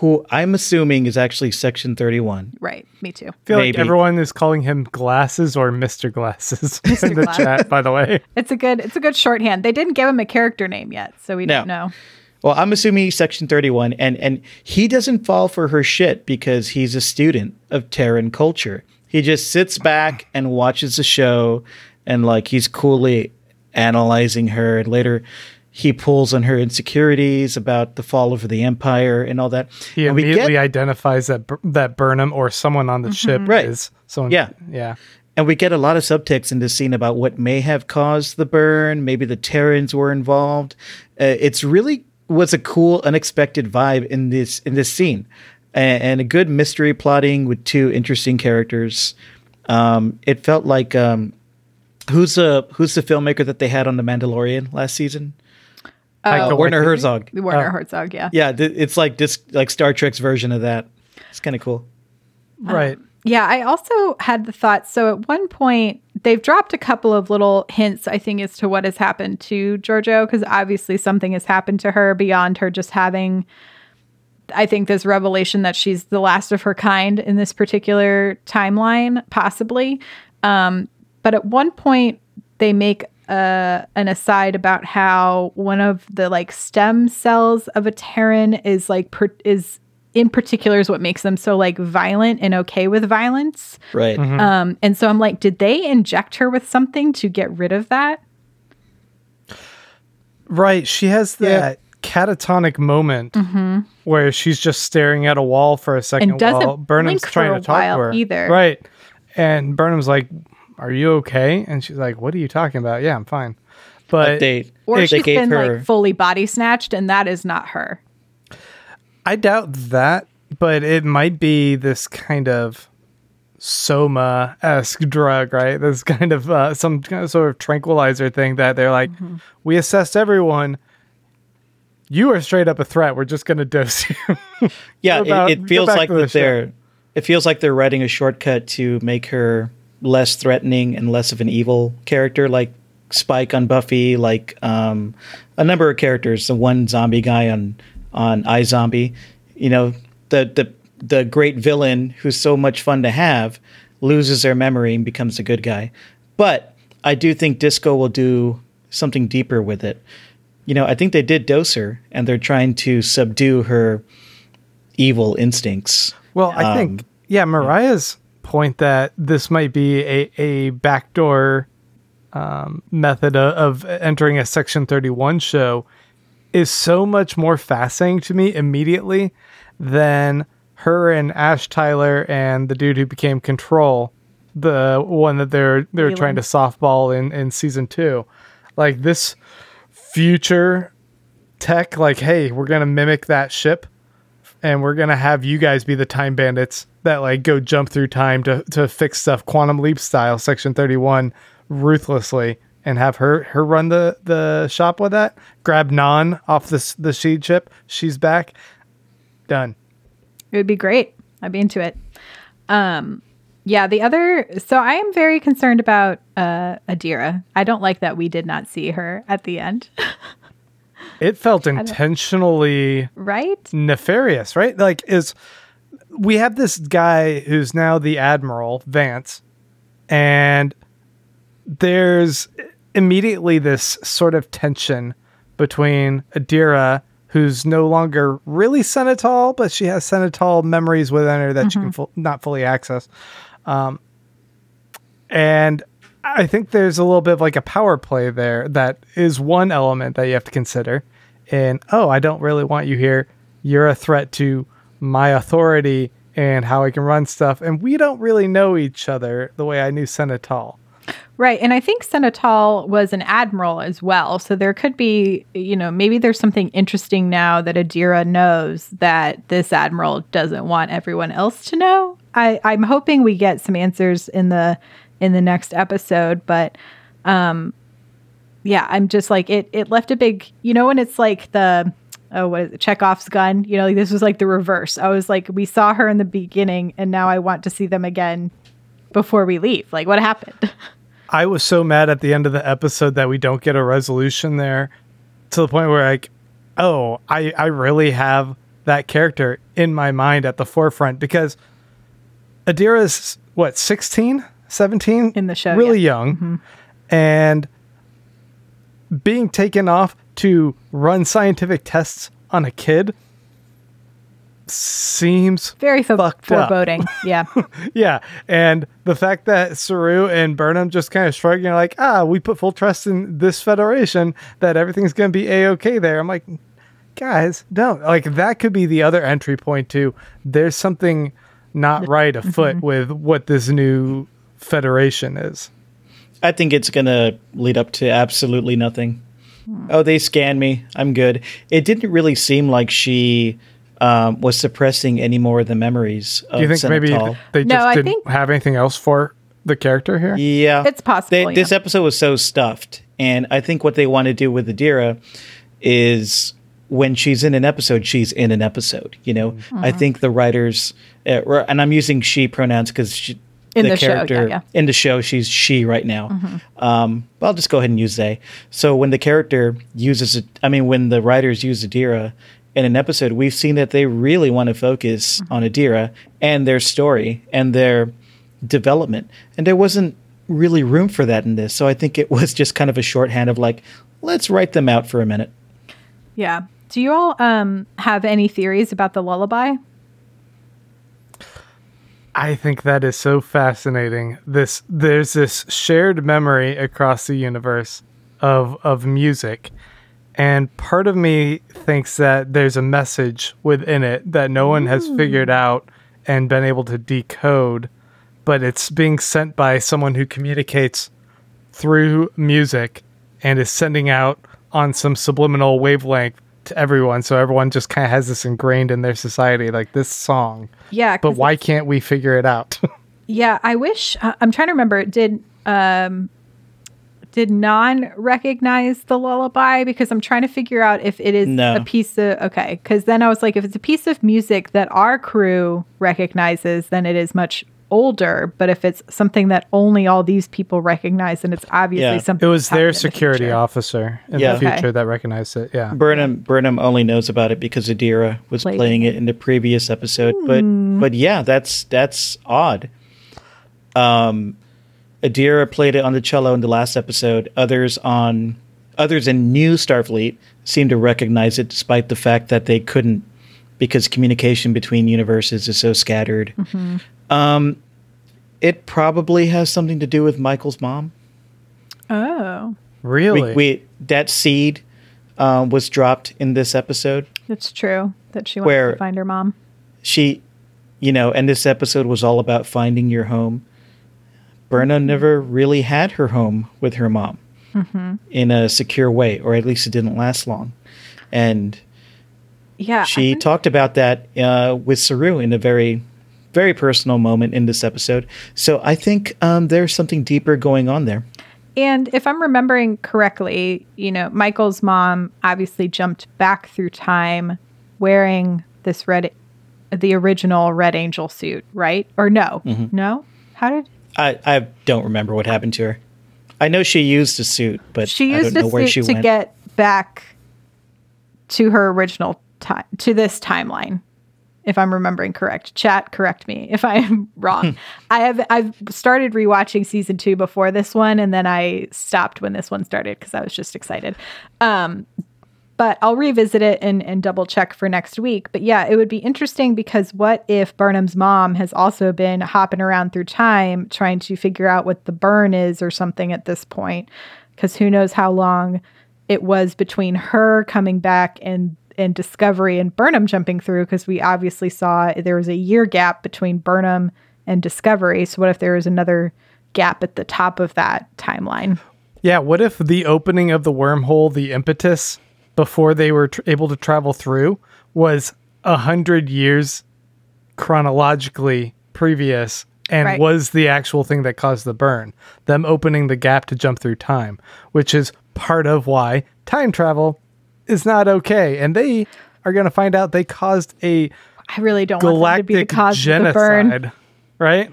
[SPEAKER 1] who I'm assuming is actually section 31
[SPEAKER 2] Right. Me too.
[SPEAKER 3] I feel like everyone is calling him Glasses or Mr. Glasses in the
[SPEAKER 2] Glass.
[SPEAKER 3] chat, by the way.
[SPEAKER 2] It's a good. It's a good shorthand. They didn't give him a character name yet, so we
[SPEAKER 1] No.
[SPEAKER 2] don't know.
[SPEAKER 1] Well, I'm assuming he's section 31 and and he doesn't fall for her shit because he's a student of Terran culture. He just sits back and watches the show and like he's coolly analyzing her and later he pulls on her insecurities about the fall of the empire and all that.
[SPEAKER 3] He
[SPEAKER 1] and we
[SPEAKER 3] immediately
[SPEAKER 1] get
[SPEAKER 3] identifies that that Burnham or someone on the ship
[SPEAKER 1] Right.
[SPEAKER 3] is someone.
[SPEAKER 1] Yeah.
[SPEAKER 3] yeah.
[SPEAKER 1] and we get a lot of subtext in this scene about what may have caused the burn. Maybe the Terrans were involved. Uh, it's really was a cool, unexpected vibe in this in this scene, and, and a good mystery plotting with two interesting characters. Um, it felt like um, who's the who's the filmmaker that they had on The Mandalorian last season?
[SPEAKER 3] Taika
[SPEAKER 1] Uh, Werner Herzog.
[SPEAKER 2] Werner
[SPEAKER 3] Oh.
[SPEAKER 2] Herzog. Yeah.
[SPEAKER 1] Yeah, th- it's like this like Star Trek's version of that. It's kind of cool.
[SPEAKER 3] Right.
[SPEAKER 2] Yeah, I also had the thought. So at one point, they've dropped a couple of little hints, I think, as to what has happened to Georgiou, because obviously something has happened to her beyond her just having, I think, this revelation that she's the last of her kind in this particular timeline, possibly. Um, but at one point, they make uh, an aside about how one of the like stem cells of a Terran is like per- is in particular is what makes them so like violent and okay with violence.
[SPEAKER 1] Right.
[SPEAKER 2] Um, and so I'm like, did they inject her with something to get rid of that?
[SPEAKER 3] Right. She has
[SPEAKER 1] Yeah.
[SPEAKER 3] that catatonic moment where she's just staring at a wall for a second
[SPEAKER 2] Mm-hmm. doesn't
[SPEAKER 3] while Burnham's
[SPEAKER 2] blink
[SPEAKER 3] trying
[SPEAKER 2] for
[SPEAKER 3] to talk
[SPEAKER 2] while
[SPEAKER 3] to her.
[SPEAKER 2] either.
[SPEAKER 3] Right. And Burnham's like, Are you okay? And she's like, What are you talking about? Yeah, I'm fine. But
[SPEAKER 1] Update.
[SPEAKER 2] Or
[SPEAKER 1] They
[SPEAKER 2] she's
[SPEAKER 1] gave
[SPEAKER 2] been
[SPEAKER 1] her-
[SPEAKER 2] like fully body snatched, and that is not her.
[SPEAKER 3] I doubt that, but it might be this kind of soma esque drug, right? This kind of uh, some kind of sort of tranquilizer thing that they're like,
[SPEAKER 2] Mm-hmm.
[SPEAKER 3] we assessed everyone. You are straight up a threat. We're just going to dose you.
[SPEAKER 1] Yeah,
[SPEAKER 3] about-
[SPEAKER 1] it, it feels like
[SPEAKER 3] the
[SPEAKER 1] that they're. It feels like they're writing a shortcut to make her less threatening and less of an evil character, like Spike on Buffy, like um, a number of characters. The one zombie guy on on iZombie, you know, the the the great villain who's so much fun to have loses their memory and becomes a good guy. But I do think Disco will do something deeper with it. You know, I think they did dose her, and they're trying to subdue her evil instincts.
[SPEAKER 3] Well, I
[SPEAKER 1] Um,
[SPEAKER 3] think yeah, Mariah's point that this might be a a backdoor um, method of, of entering a Section Thirty One show is so much more fascinating to me immediately than her and Ash Tyler and the dude who became Control the one that they're they're trying to softball in in season two. Like this future tech, like, hey, we're gonna mimic that ship, and we're gonna have you guys be the time bandits that like go jump through time to to fix stuff, quantum leap style, section thirty one, ruthlessly, and have her her run the the shop with that. Grab Nhan off the the seed ship She's back. Done.
[SPEAKER 2] It would be great. I'd be into it. Um, yeah, the other. So I am very concerned about uh, Adira. I don't like that we did not see her at the end,
[SPEAKER 3] It felt intentionally
[SPEAKER 2] right?
[SPEAKER 3] nefarious, right? Like, is we have this guy who's now the admiral, Vance, and there's immediately this sort of tension between Adira, who's no longer really Senna Tal, but she has Senna Tal memories within her that she can fu- not fully access. Um, and I think there's a little bit of like a power play there that is one element that you have to consider. And oh, I don't really want you here. You're a threat to my authority and how I can run stuff. And we don't really know each other the way I knew Senna Tal.
[SPEAKER 2] Right. And I think Senna Tal was an admiral as well. So there could be, you know, maybe there's something interesting now that Adira knows that this admiral doesn't want everyone else to know. I, I'm hoping we get some answers in the in the next episode, but um yeah, I'm just like it it left a big you know when it's like the oh what is it, Chekhov's gun, you know, like this was like the reverse. I was like, we saw her in the beginning and now I want to see them again before we leave. Like what happened?
[SPEAKER 3] I was so mad at the end of the episode that we don't get a resolution there to the point where like, oh, I, I really have that character in my mind at the forefront because Adira's what, 16, 17?
[SPEAKER 2] In the show,
[SPEAKER 3] Really
[SPEAKER 2] yeah. Mm-hmm.
[SPEAKER 3] young. And being taken off to run scientific tests on a kid seems
[SPEAKER 2] Very fo-
[SPEAKER 3] Fucked up.
[SPEAKER 2] foreboding. Yeah.
[SPEAKER 3] yeah, and the fact that Saru and Burnham just kind of shrugging like, ah, we put full trust in this federation that everything's going to be a okay there. I'm like, guys, don't like that could be the other entry point too. There's something not right afoot with what this new federation is.
[SPEAKER 1] I think it's gonna lead up to absolutely nothing. Oh, they scanned me. I'm good. It didn't really seem like she um, was suppressing any more of the memories. Of
[SPEAKER 3] Do you think maybe they just
[SPEAKER 2] No, I
[SPEAKER 3] didn't
[SPEAKER 2] think-
[SPEAKER 3] have anything else for the character here?
[SPEAKER 1] Yeah,
[SPEAKER 2] It's possible,
[SPEAKER 1] They,
[SPEAKER 2] yeah.
[SPEAKER 1] This episode was so stuffed, and I think what they want to do with Adira is when she's in an episode, she's in an episode. You know,
[SPEAKER 2] Mm-hmm.
[SPEAKER 1] I think the writers, uh, and I'm using she pronouns because
[SPEAKER 2] In the show, yeah, yeah. Mm-hmm.
[SPEAKER 1] in the show she's she right now. Um, but I'll just go ahead and use they. So when the character uses, it, I mean, when the writers use Adira in an episode, we've seen that they really want to focus
[SPEAKER 2] Mm-hmm.
[SPEAKER 1] on Adira and their story and their development, and there wasn't really room for that in this. So I think it was just kind of a shorthand of like, let's write them out for a minute.
[SPEAKER 2] yeah. Do you all um, have any theories about the lullaby?
[SPEAKER 3] I think that is so fascinating. This there's this shared memory across the universe of of music. And part of me thinks that there's a message within it that no one has figured out and been able to decode, but it's being sent by someone who communicates through music and is sending out on some subliminal wavelength to everyone so everyone just kind of has this ingrained in their society like this song
[SPEAKER 2] Yeah.
[SPEAKER 3] but why can't we figure it out?
[SPEAKER 2] Yeah, I wish uh, I'm trying to remember. Did um did Nhan recognize the lullaby because I'm trying to figure out if it is
[SPEAKER 1] No.
[SPEAKER 2] a piece of okay. Because then I was like, if it's a piece of music that our crew recognizes, then it is much older. But if it's something that only all these people recognize, then it's obviously
[SPEAKER 1] Yeah.
[SPEAKER 2] something.
[SPEAKER 3] it was their
[SPEAKER 2] happened in the
[SPEAKER 3] security officer in
[SPEAKER 1] Yeah.
[SPEAKER 3] the
[SPEAKER 2] Okay.
[SPEAKER 3] future that recognized it. Yeah.
[SPEAKER 1] Burnham Burnham only knows about it because Adira was
[SPEAKER 2] Played
[SPEAKER 1] playing it in the previous episode. But but yeah, that's that's odd. Um, Adira played it on the cello in the last episode. Others on others in New Starfleet seem to recognize it, despite the fact that they couldn't because communication between universes is so scattered. Um, it probably has something to do with Michael's mom.
[SPEAKER 2] Oh,
[SPEAKER 3] Really?
[SPEAKER 1] We, we that seed um, was dropped in this episode.
[SPEAKER 2] that's true. That she wants
[SPEAKER 1] Where-
[SPEAKER 2] to find her mom.
[SPEAKER 1] she you know and this episode was all about finding your home Burnham never really had her home with her mom in a secure way, or at least it didn't last long. And
[SPEAKER 2] Yeah.
[SPEAKER 1] She talked about that uh, with Saru in a very, very personal moment in this episode. So I think um, there's something deeper going on there.
[SPEAKER 2] And if I'm remembering correctly, you know, Michael's mom obviously jumped back through time wearing this red, the original Red Angel suit, right? Or no?
[SPEAKER 1] Mm-hmm.
[SPEAKER 2] No? How did
[SPEAKER 1] I, I don't remember what happened to her. I know she used a suit, but
[SPEAKER 2] she
[SPEAKER 1] I
[SPEAKER 2] used
[SPEAKER 1] don't
[SPEAKER 2] a
[SPEAKER 1] know where she
[SPEAKER 2] suit to
[SPEAKER 1] went.
[SPEAKER 2] get back to her original time, to this timeline? If I'm remembering correct, chat correct me if I am wrong. I have I've started rewatching season two before this one, and then I stopped when this one started because I was just excited. Um, but I'll revisit it and, and double check for next week. But yeah, it would be interesting because what if Burnham's mom has also been hopping around through time trying to figure out what the burn is or something at this point? Because who knows how long it was between her coming back and and Discovery and Burnham jumping through because we obviously saw there was a year gap between Burnham and Discovery. So what if there was another gap at the top of that timeline?
[SPEAKER 3] Yeah, what if the opening of the wormhole, the impetus before they were tr- able to travel through, was a hundred years chronologically previous and
[SPEAKER 2] Right.
[SPEAKER 3] was the actual thing that caused the burn? Them opening the gap to jump through time, which is part of why time travel is not okay. And they are going to find out they caused a
[SPEAKER 2] I really don't want them to be the
[SPEAKER 3] galactic
[SPEAKER 2] cause of the burn.
[SPEAKER 3] right?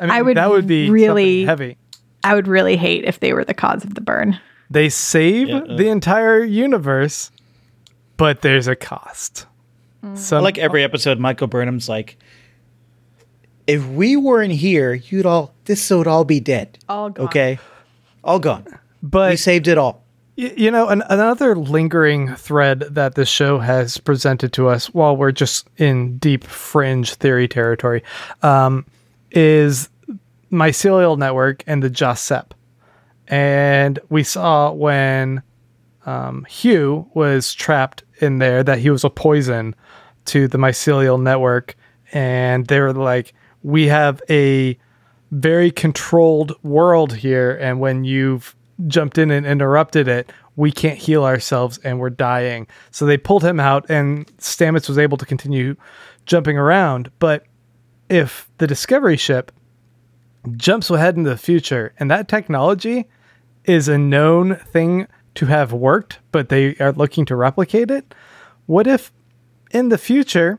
[SPEAKER 3] I mean,
[SPEAKER 2] I would
[SPEAKER 3] that would be
[SPEAKER 2] really-
[SPEAKER 3] heavy.
[SPEAKER 2] I would really hate if they were the cause of the burn.
[SPEAKER 3] They save
[SPEAKER 1] Yeah, uh,
[SPEAKER 3] the entire universe, but there's a cost. Some,
[SPEAKER 1] like every episode, Michael Burnham's like, if we weren't here, you'd all this would all be dead.
[SPEAKER 2] All gone.
[SPEAKER 1] Okay, all gone.
[SPEAKER 3] But we
[SPEAKER 1] saved it all.
[SPEAKER 3] You know, an, another lingering thread that this show has presented to us while we're just in deep fringe theory territory um, is mycelial network and the JahSepp. And we saw when um, Hugh was trapped in there that he was a poison to the mycelial network. And they were like, we have a very controlled world here. And when you've jumped in and interrupted it, we can't heal ourselves and we're dying. So they pulled him out, and Stamets was able to continue jumping around. But if the Discovery ship jumps ahead into the future, and that technology is a known thing to have worked, but they are looking to replicate it. What if in the future,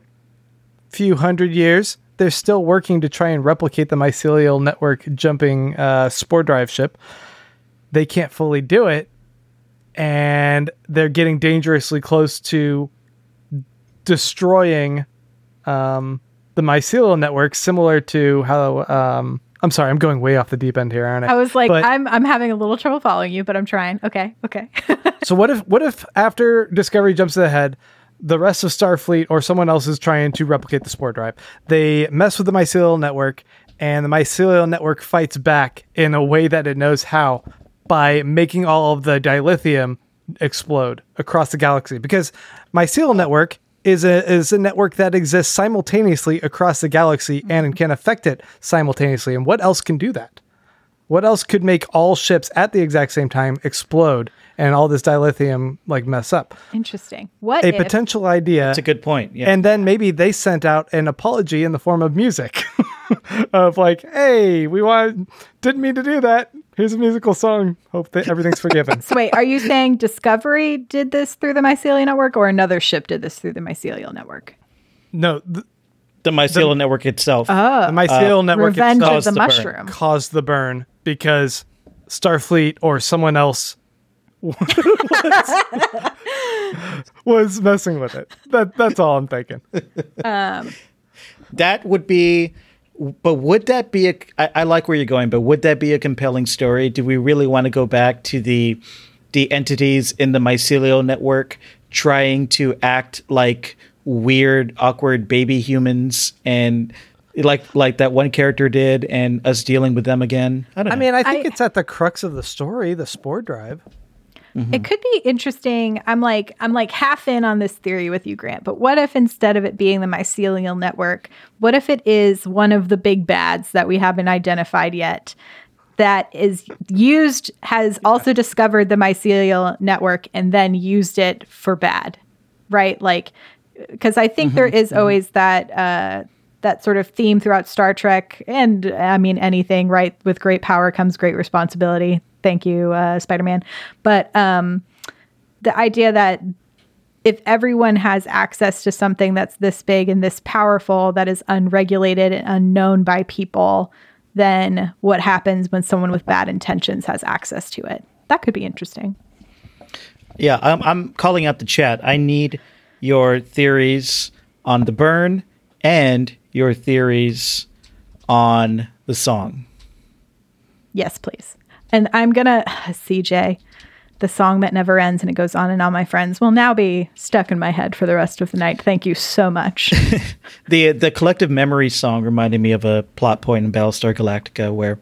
[SPEAKER 3] few hundred years, they're still working to try and replicate the mycelial network jumping uh, spore drive ship? They can't fully do it, and they're getting dangerously close to destroying um, the mycelial network, similar to how. Um, I'm sorry, I'm going way off the deep end here, aren't I?
[SPEAKER 2] I was like,
[SPEAKER 3] But-
[SPEAKER 2] I'm I'm having a little trouble following you, but I'm trying. Okay, okay.
[SPEAKER 3] So what if what if after Discovery jumps ahead, the head, the rest of Starfleet or someone else is trying to replicate the spore drive? They mess with the mycelial network, and the mycelial network fights back in a way that it knows how by making all of the dilithium explode across the galaxy. Because mycelial network is a is a network that exists simultaneously across the galaxy and mm-hmm. can affect it simultaneously. And what else can do that? What else could make all ships at the exact same time explode and all this dilithium like mess up?
[SPEAKER 2] Interesting. What
[SPEAKER 3] A
[SPEAKER 2] if
[SPEAKER 3] potential idea.
[SPEAKER 1] That's a good point. Yeah.
[SPEAKER 3] And then maybe they sent out an apology in the form of music of like, hey, we want didn't mean to do that. Here's a musical song. Hope that everything's forgiven.
[SPEAKER 2] So wait, are you saying Discovery did this through the mycelial network, or another ship did this through the mycelial network?
[SPEAKER 3] no, the,
[SPEAKER 1] the mycelial network itself.
[SPEAKER 2] Oh,
[SPEAKER 3] the mycelial network
[SPEAKER 2] Revenge
[SPEAKER 3] itself
[SPEAKER 2] of the,
[SPEAKER 1] the.
[SPEAKER 2] Mushroom.
[SPEAKER 3] caused the burn because Starfleet or someone else was, was messing with it. That that's all I'm thinking.
[SPEAKER 1] Um, that would be but would that be a I, I like where you're going but would that be a compelling story? Do we really want to go back to the the entities in the mycelial network trying to act like weird awkward baby humans and like like that one character did and us dealing with them again? I don't know.
[SPEAKER 3] I mean, I think
[SPEAKER 2] I-
[SPEAKER 3] it's at the crux of the story, the spore drive.
[SPEAKER 2] It could be interesting. I'm like I'm like half in on this theory with you, Grant. But what if instead of it being the mycelial network, what if it is one of the big bads that we haven't identified yet? That is used has also discovered the mycelial network and then used it for bad, right? Like because I think there is always that uh, that sort of theme throughout Star Trek, and I mean anything, right? With great power comes great responsibility. Thank you, uh, Spider Man. But um, the idea that if everyone has access to something that's this big and this powerful, that is unregulated and unknown by people, then what happens when someone with bad intentions has access to it? That could be interesting.
[SPEAKER 1] Yeah, I'm, I'm calling out the chat. I need your theories on the burn and your theories on the song.
[SPEAKER 2] Yes, please. And I'm gonna CJ, the song that never ends and it goes on and on. My friends will now be stuck in my head for the rest of the night. Thank you so much.
[SPEAKER 1] The the collective memory song reminded me of a plot point in Battlestar Galactica where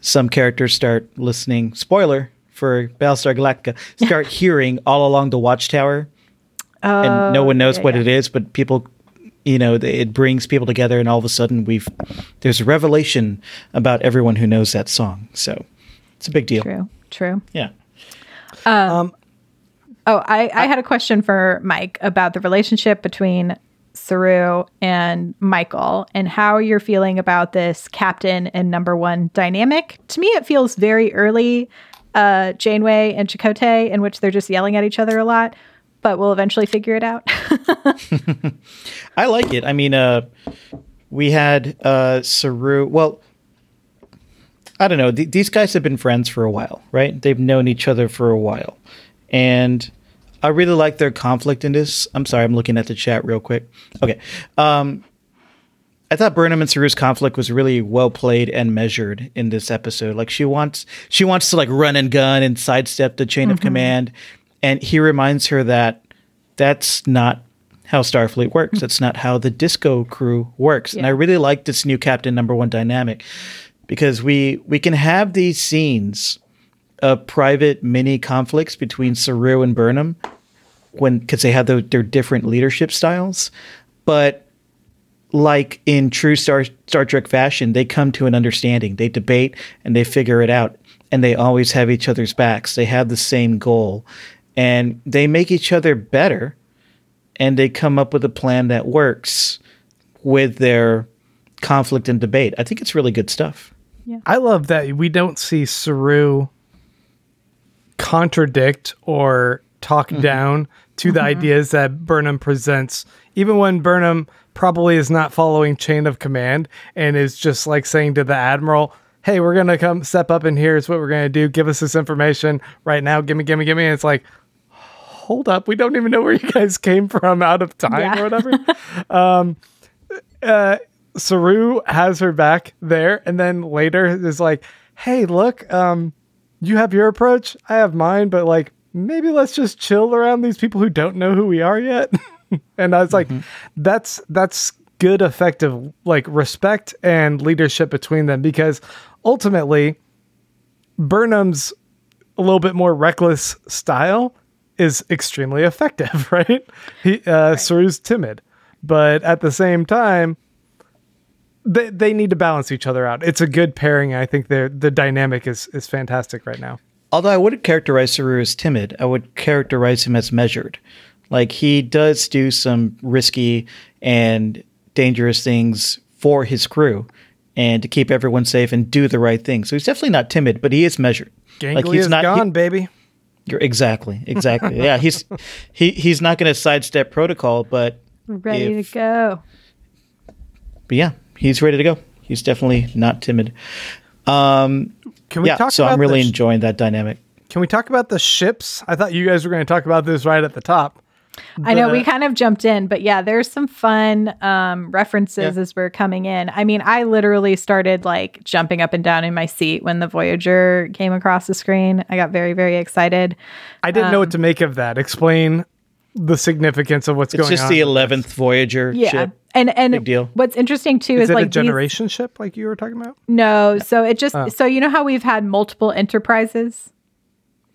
[SPEAKER 1] some characters start listening. Spoiler for Battlestar Galactica: start hearing all along the watchtower, and oh, no one knows
[SPEAKER 2] yeah,
[SPEAKER 1] what
[SPEAKER 2] yeah.
[SPEAKER 1] it is, but people. You know, it brings people together, and all of a sudden, we've there's a revelation about everyone who knows that song. So it's a big deal.
[SPEAKER 2] true, true.
[SPEAKER 1] Yeah. Um.
[SPEAKER 2] Oh, I, I had a question for Mike about the relationship between Saru and Michael and how you're feeling about this captain and number one dynamic. To me, it feels very early uh, Janeway and Chakotay, in which they're just yelling at each other a lot, but we'll eventually figure it out.
[SPEAKER 1] I like it. I mean, uh, we had uh, Saru. Well, I don't know. Th- these guys have been friends for a while, right? They've known each other for a while, and I really like their conflict in this. I'm sorry, I'm looking at the chat real quick. Okay, um, I thought Burnham and Saru's conflict was really well played and measured in this episode. Like she wants, she wants to like run and gun and sidestep the chain of command, and he reminds her that that's not how Starfleet works. That's not how the Disco crew works. And I really like this new Captain Number One dynamic because we we can have these scenes of private mini conflicts between Saru and Burnham when because they have their, their different leadership styles, but like in true Star Star Trek fashion, they come to an understanding. They debate and they figure it out, and they always have each other's backs. They have the same goal, and they make each other better, and they come up with a plan that works with their conflict and debate. I think it's really good stuff.
[SPEAKER 3] I love that we don't see Saru contradict or talk mm-hmm. down to the mm-hmm. ideas that Burnham presents, even when Burnham probably is not following chain of command and is just like saying to the admiral, Hey, we're gonna come step up and here's what we're gonna do. Give us this information right now. Gimme, gimme, gimme. And it's like, hold up, we don't even know where you guys came from out of time
[SPEAKER 2] Yeah.
[SPEAKER 3] or whatever. Um, uh, Saru has her back there, and then later is like, "Hey, look, um, you have your approach, I have mine, but like maybe let's just chill around these people who don't know who we are yet." and I was like, "That's that's good, effective like respect and leadership between them because ultimately, Burnham's a little bit more reckless style is extremely effective, right? He uh, Saru's timid, but at the same time." They, they need to balance each other out. It's a good pairing. I think the the dynamic is is fantastic right now.
[SPEAKER 1] Although I wouldn't characterize Saru as timid, I would characterize him as measured. Like he does do some risky and dangerous things for his crew and to keep everyone safe and do the right thing. So he's definitely not timid, but he is measured.
[SPEAKER 3] Gangly
[SPEAKER 1] he's
[SPEAKER 3] is
[SPEAKER 1] not-
[SPEAKER 3] gone,
[SPEAKER 1] he-
[SPEAKER 3] baby.
[SPEAKER 1] You're exactly, exactly. yeah, he's he he's not going to sidestep protocol, but
[SPEAKER 2] Ready
[SPEAKER 1] If-
[SPEAKER 2] to go.
[SPEAKER 1] but yeah, he's ready to go. He's definitely not timid. Um,
[SPEAKER 3] Can we
[SPEAKER 1] yeah,
[SPEAKER 3] talk
[SPEAKER 1] so
[SPEAKER 3] about
[SPEAKER 1] I'm really
[SPEAKER 3] sh-
[SPEAKER 1] enjoying that dynamic.
[SPEAKER 3] Can we talk about the ships? I thought you guys were going to talk about this right at the top.
[SPEAKER 2] I know we kind of jumped in, but yeah, there's some fun um, references
[SPEAKER 1] Yeah.
[SPEAKER 2] as we're coming in. I mean, I literally started like jumping up and down in my seat when the Voyager came across the screen. I got very, very excited.
[SPEAKER 3] I didn't know what to make of that. Explain the significance of what's
[SPEAKER 1] It's
[SPEAKER 3] going on.
[SPEAKER 1] It's just the eleventh Voyager
[SPEAKER 2] Yeah.
[SPEAKER 1] ship.
[SPEAKER 2] And and
[SPEAKER 1] Big deal.
[SPEAKER 2] what's interesting too
[SPEAKER 3] is
[SPEAKER 2] is,
[SPEAKER 3] it
[SPEAKER 2] like
[SPEAKER 3] a
[SPEAKER 2] these-
[SPEAKER 3] generation ship like you were talking about?
[SPEAKER 2] no, so it just
[SPEAKER 3] Oh.
[SPEAKER 2] so you know how we've had multiple enterprises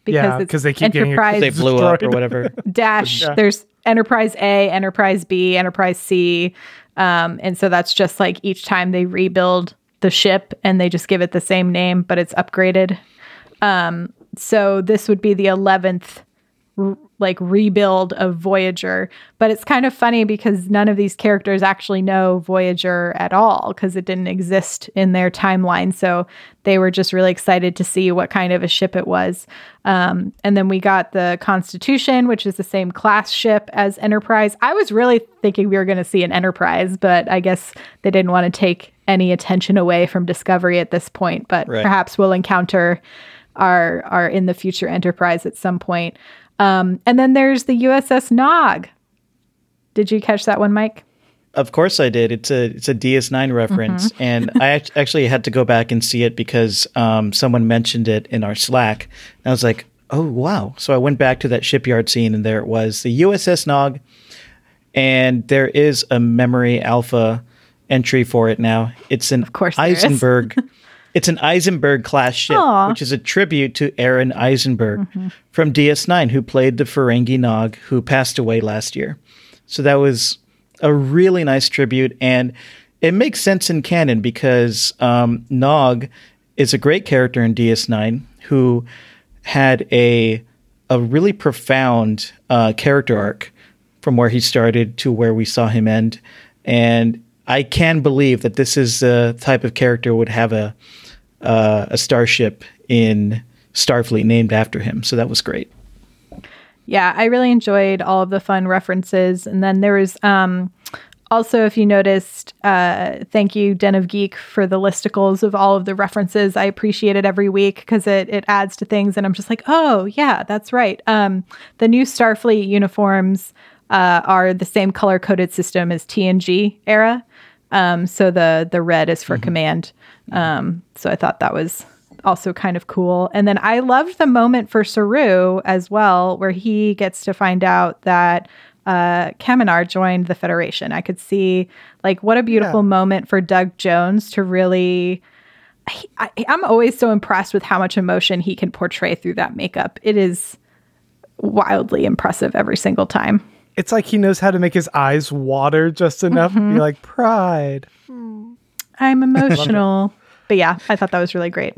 [SPEAKER 3] Yeah,
[SPEAKER 2] it's
[SPEAKER 3] 'cause they keep getting
[SPEAKER 2] Enterprise
[SPEAKER 1] They blew up or whatever.
[SPEAKER 2] dash.
[SPEAKER 3] Yeah.
[SPEAKER 2] There's Enterprise A, Enterprise B, Enterprise C, um, and so that's just like each time they rebuild the ship and they just give it the same name, but it's upgraded. Um, so this would be the eleventh r- like rebuild of Voyager, but it's kind of funny because none of these characters actually know Voyager at all because it didn't exist in their timeline. So they were just really excited to see what kind of a ship it was. Um, and then we got the Constitution, which is the same class ship as Enterprise. I was really thinking we were going to see an Enterprise, but I guess they didn't want to take any attention away from Discovery at this point. But
[SPEAKER 1] Right.
[SPEAKER 2] perhaps we'll encounter our our in the future Enterprise at some point. Um, and then there's the USS Nog. Did you catch that one, Mike?
[SPEAKER 1] Of course I did. It's a it's a DS9 reference,
[SPEAKER 2] Mm-hmm.
[SPEAKER 1] and I actually had to go back and see it because um, someone mentioned it in our Slack. And I was like, oh wow! So I went back to that shipyard scene, and there it was, the USS Nog, and there is a memory alpha entry for it now. It's an of
[SPEAKER 2] course there is.
[SPEAKER 1] Eisenberg. it's an Eisenberg class ship,
[SPEAKER 2] Aw. Mm-hmm.
[SPEAKER 1] which is a tribute to Aron Eisenberg from DS9, who played the Ferengi Nog, who passed away last year. So that was a really nice tribute, and it makes sense in canon because um, Nog is a great character in DS9 who had a a really profound uh, character arc from where he started to where we saw him end, and I can believe that this is the type of character would have a uh, a starship in Starfleet named after him. So that was great.
[SPEAKER 2] Yeah, I really enjoyed all of the fun references. And then there was um, also, if you noticed, uh, thank you, Den of Geek, for the listicles of all of the references. I appreciate it every week because it, it adds to things. And I'm just like, oh, yeah, that's right. Um, the new Starfleet uniforms uh, are the same color coded system as TNG era. Um, so the the red is for command. Um, so I thought that was also kind of cool. And then I loved the moment for Saru as well, where he gets to find out that uh, Kaminar joined the Federation. I could see like what a beautiful
[SPEAKER 3] Yeah.
[SPEAKER 2] moment for Doug Jones to really. I, I, I'm always so impressed with how much emotion he can portray through that makeup. It is wildly impressive every single time.
[SPEAKER 3] It's like he knows how to make his eyes water just enough to
[SPEAKER 2] Mm-hmm.
[SPEAKER 3] be like pride.
[SPEAKER 2] I'm emotional. But yeah, I thought that was really great.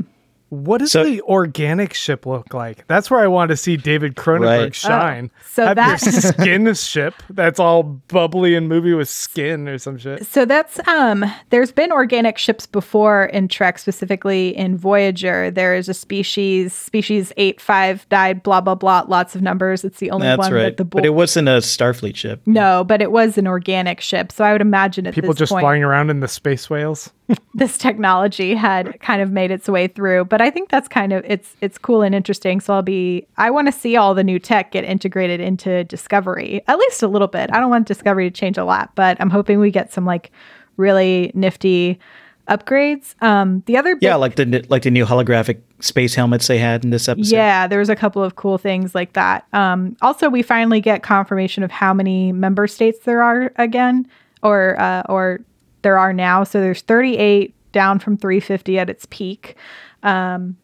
[SPEAKER 3] What does
[SPEAKER 1] So-
[SPEAKER 3] the organic ship look like? That's where I want to see David Cronenberg
[SPEAKER 1] Right.
[SPEAKER 3] shine.
[SPEAKER 2] Oh, so
[SPEAKER 3] Have
[SPEAKER 2] that-
[SPEAKER 3] your skin ship that's all bubbly and movie with skin or some shit.
[SPEAKER 2] So that's um there's been organic ships before in Trek, specifically in Voyager. There is a species, species eight five died, blah blah blah, lots of numbers. It's the only
[SPEAKER 1] That's
[SPEAKER 2] one
[SPEAKER 1] right.
[SPEAKER 2] that the
[SPEAKER 1] but it wasn't a Starfleet ship.
[SPEAKER 2] no, but it was an organic ship. So I would imagine at
[SPEAKER 3] People
[SPEAKER 2] this
[SPEAKER 3] just
[SPEAKER 2] point
[SPEAKER 3] flying around in the space whales.
[SPEAKER 2] this technology had kind of made its way through. But I think that's kind of it's it's cool and interesting. So I'll be I want to see all the new tech get integrated into Discovery, at least a little bit. I don't want Discovery to change a lot, but I'm hoping we get some like really nifty upgrades. Um, the other big
[SPEAKER 1] Yeah, like the like the new holographic space helmets they had in this episode.
[SPEAKER 2] yeah, there was a couple of cool things like that. Um, also, we finally get confirmation of how many member states there are again, or uh, or there are now. So there's 38, down from 350 at its peak. Um,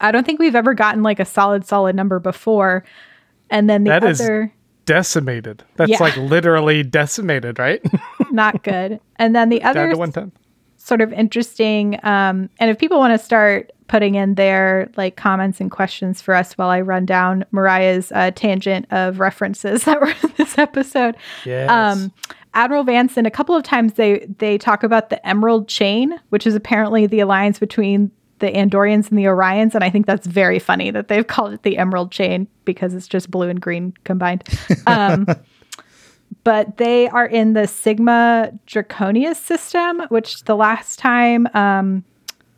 [SPEAKER 2] I don't think we've ever gotten like a solid, solid number before. And then the
[SPEAKER 3] That is
[SPEAKER 2] other,
[SPEAKER 3] Decimated. That's
[SPEAKER 2] Yeah.
[SPEAKER 3] like literally decimated, right?
[SPEAKER 2] not good. And then the other
[SPEAKER 3] to one tenth.
[SPEAKER 2] sort of interesting. Um, and if people want to start putting in their like comments and questions for us while I run down Mariah's uh, tangent of references that were in this episode,
[SPEAKER 3] Yes.
[SPEAKER 2] um, Admiral Vanson, a couple of times they they talk about the Emerald Chain, which is apparently the alliance between the Andorians and the Orions, and I think that's very funny that they've called it the Emerald Chain because it's just blue and green combined. Um, but they are in the Sigma Draconis system, which the last time um,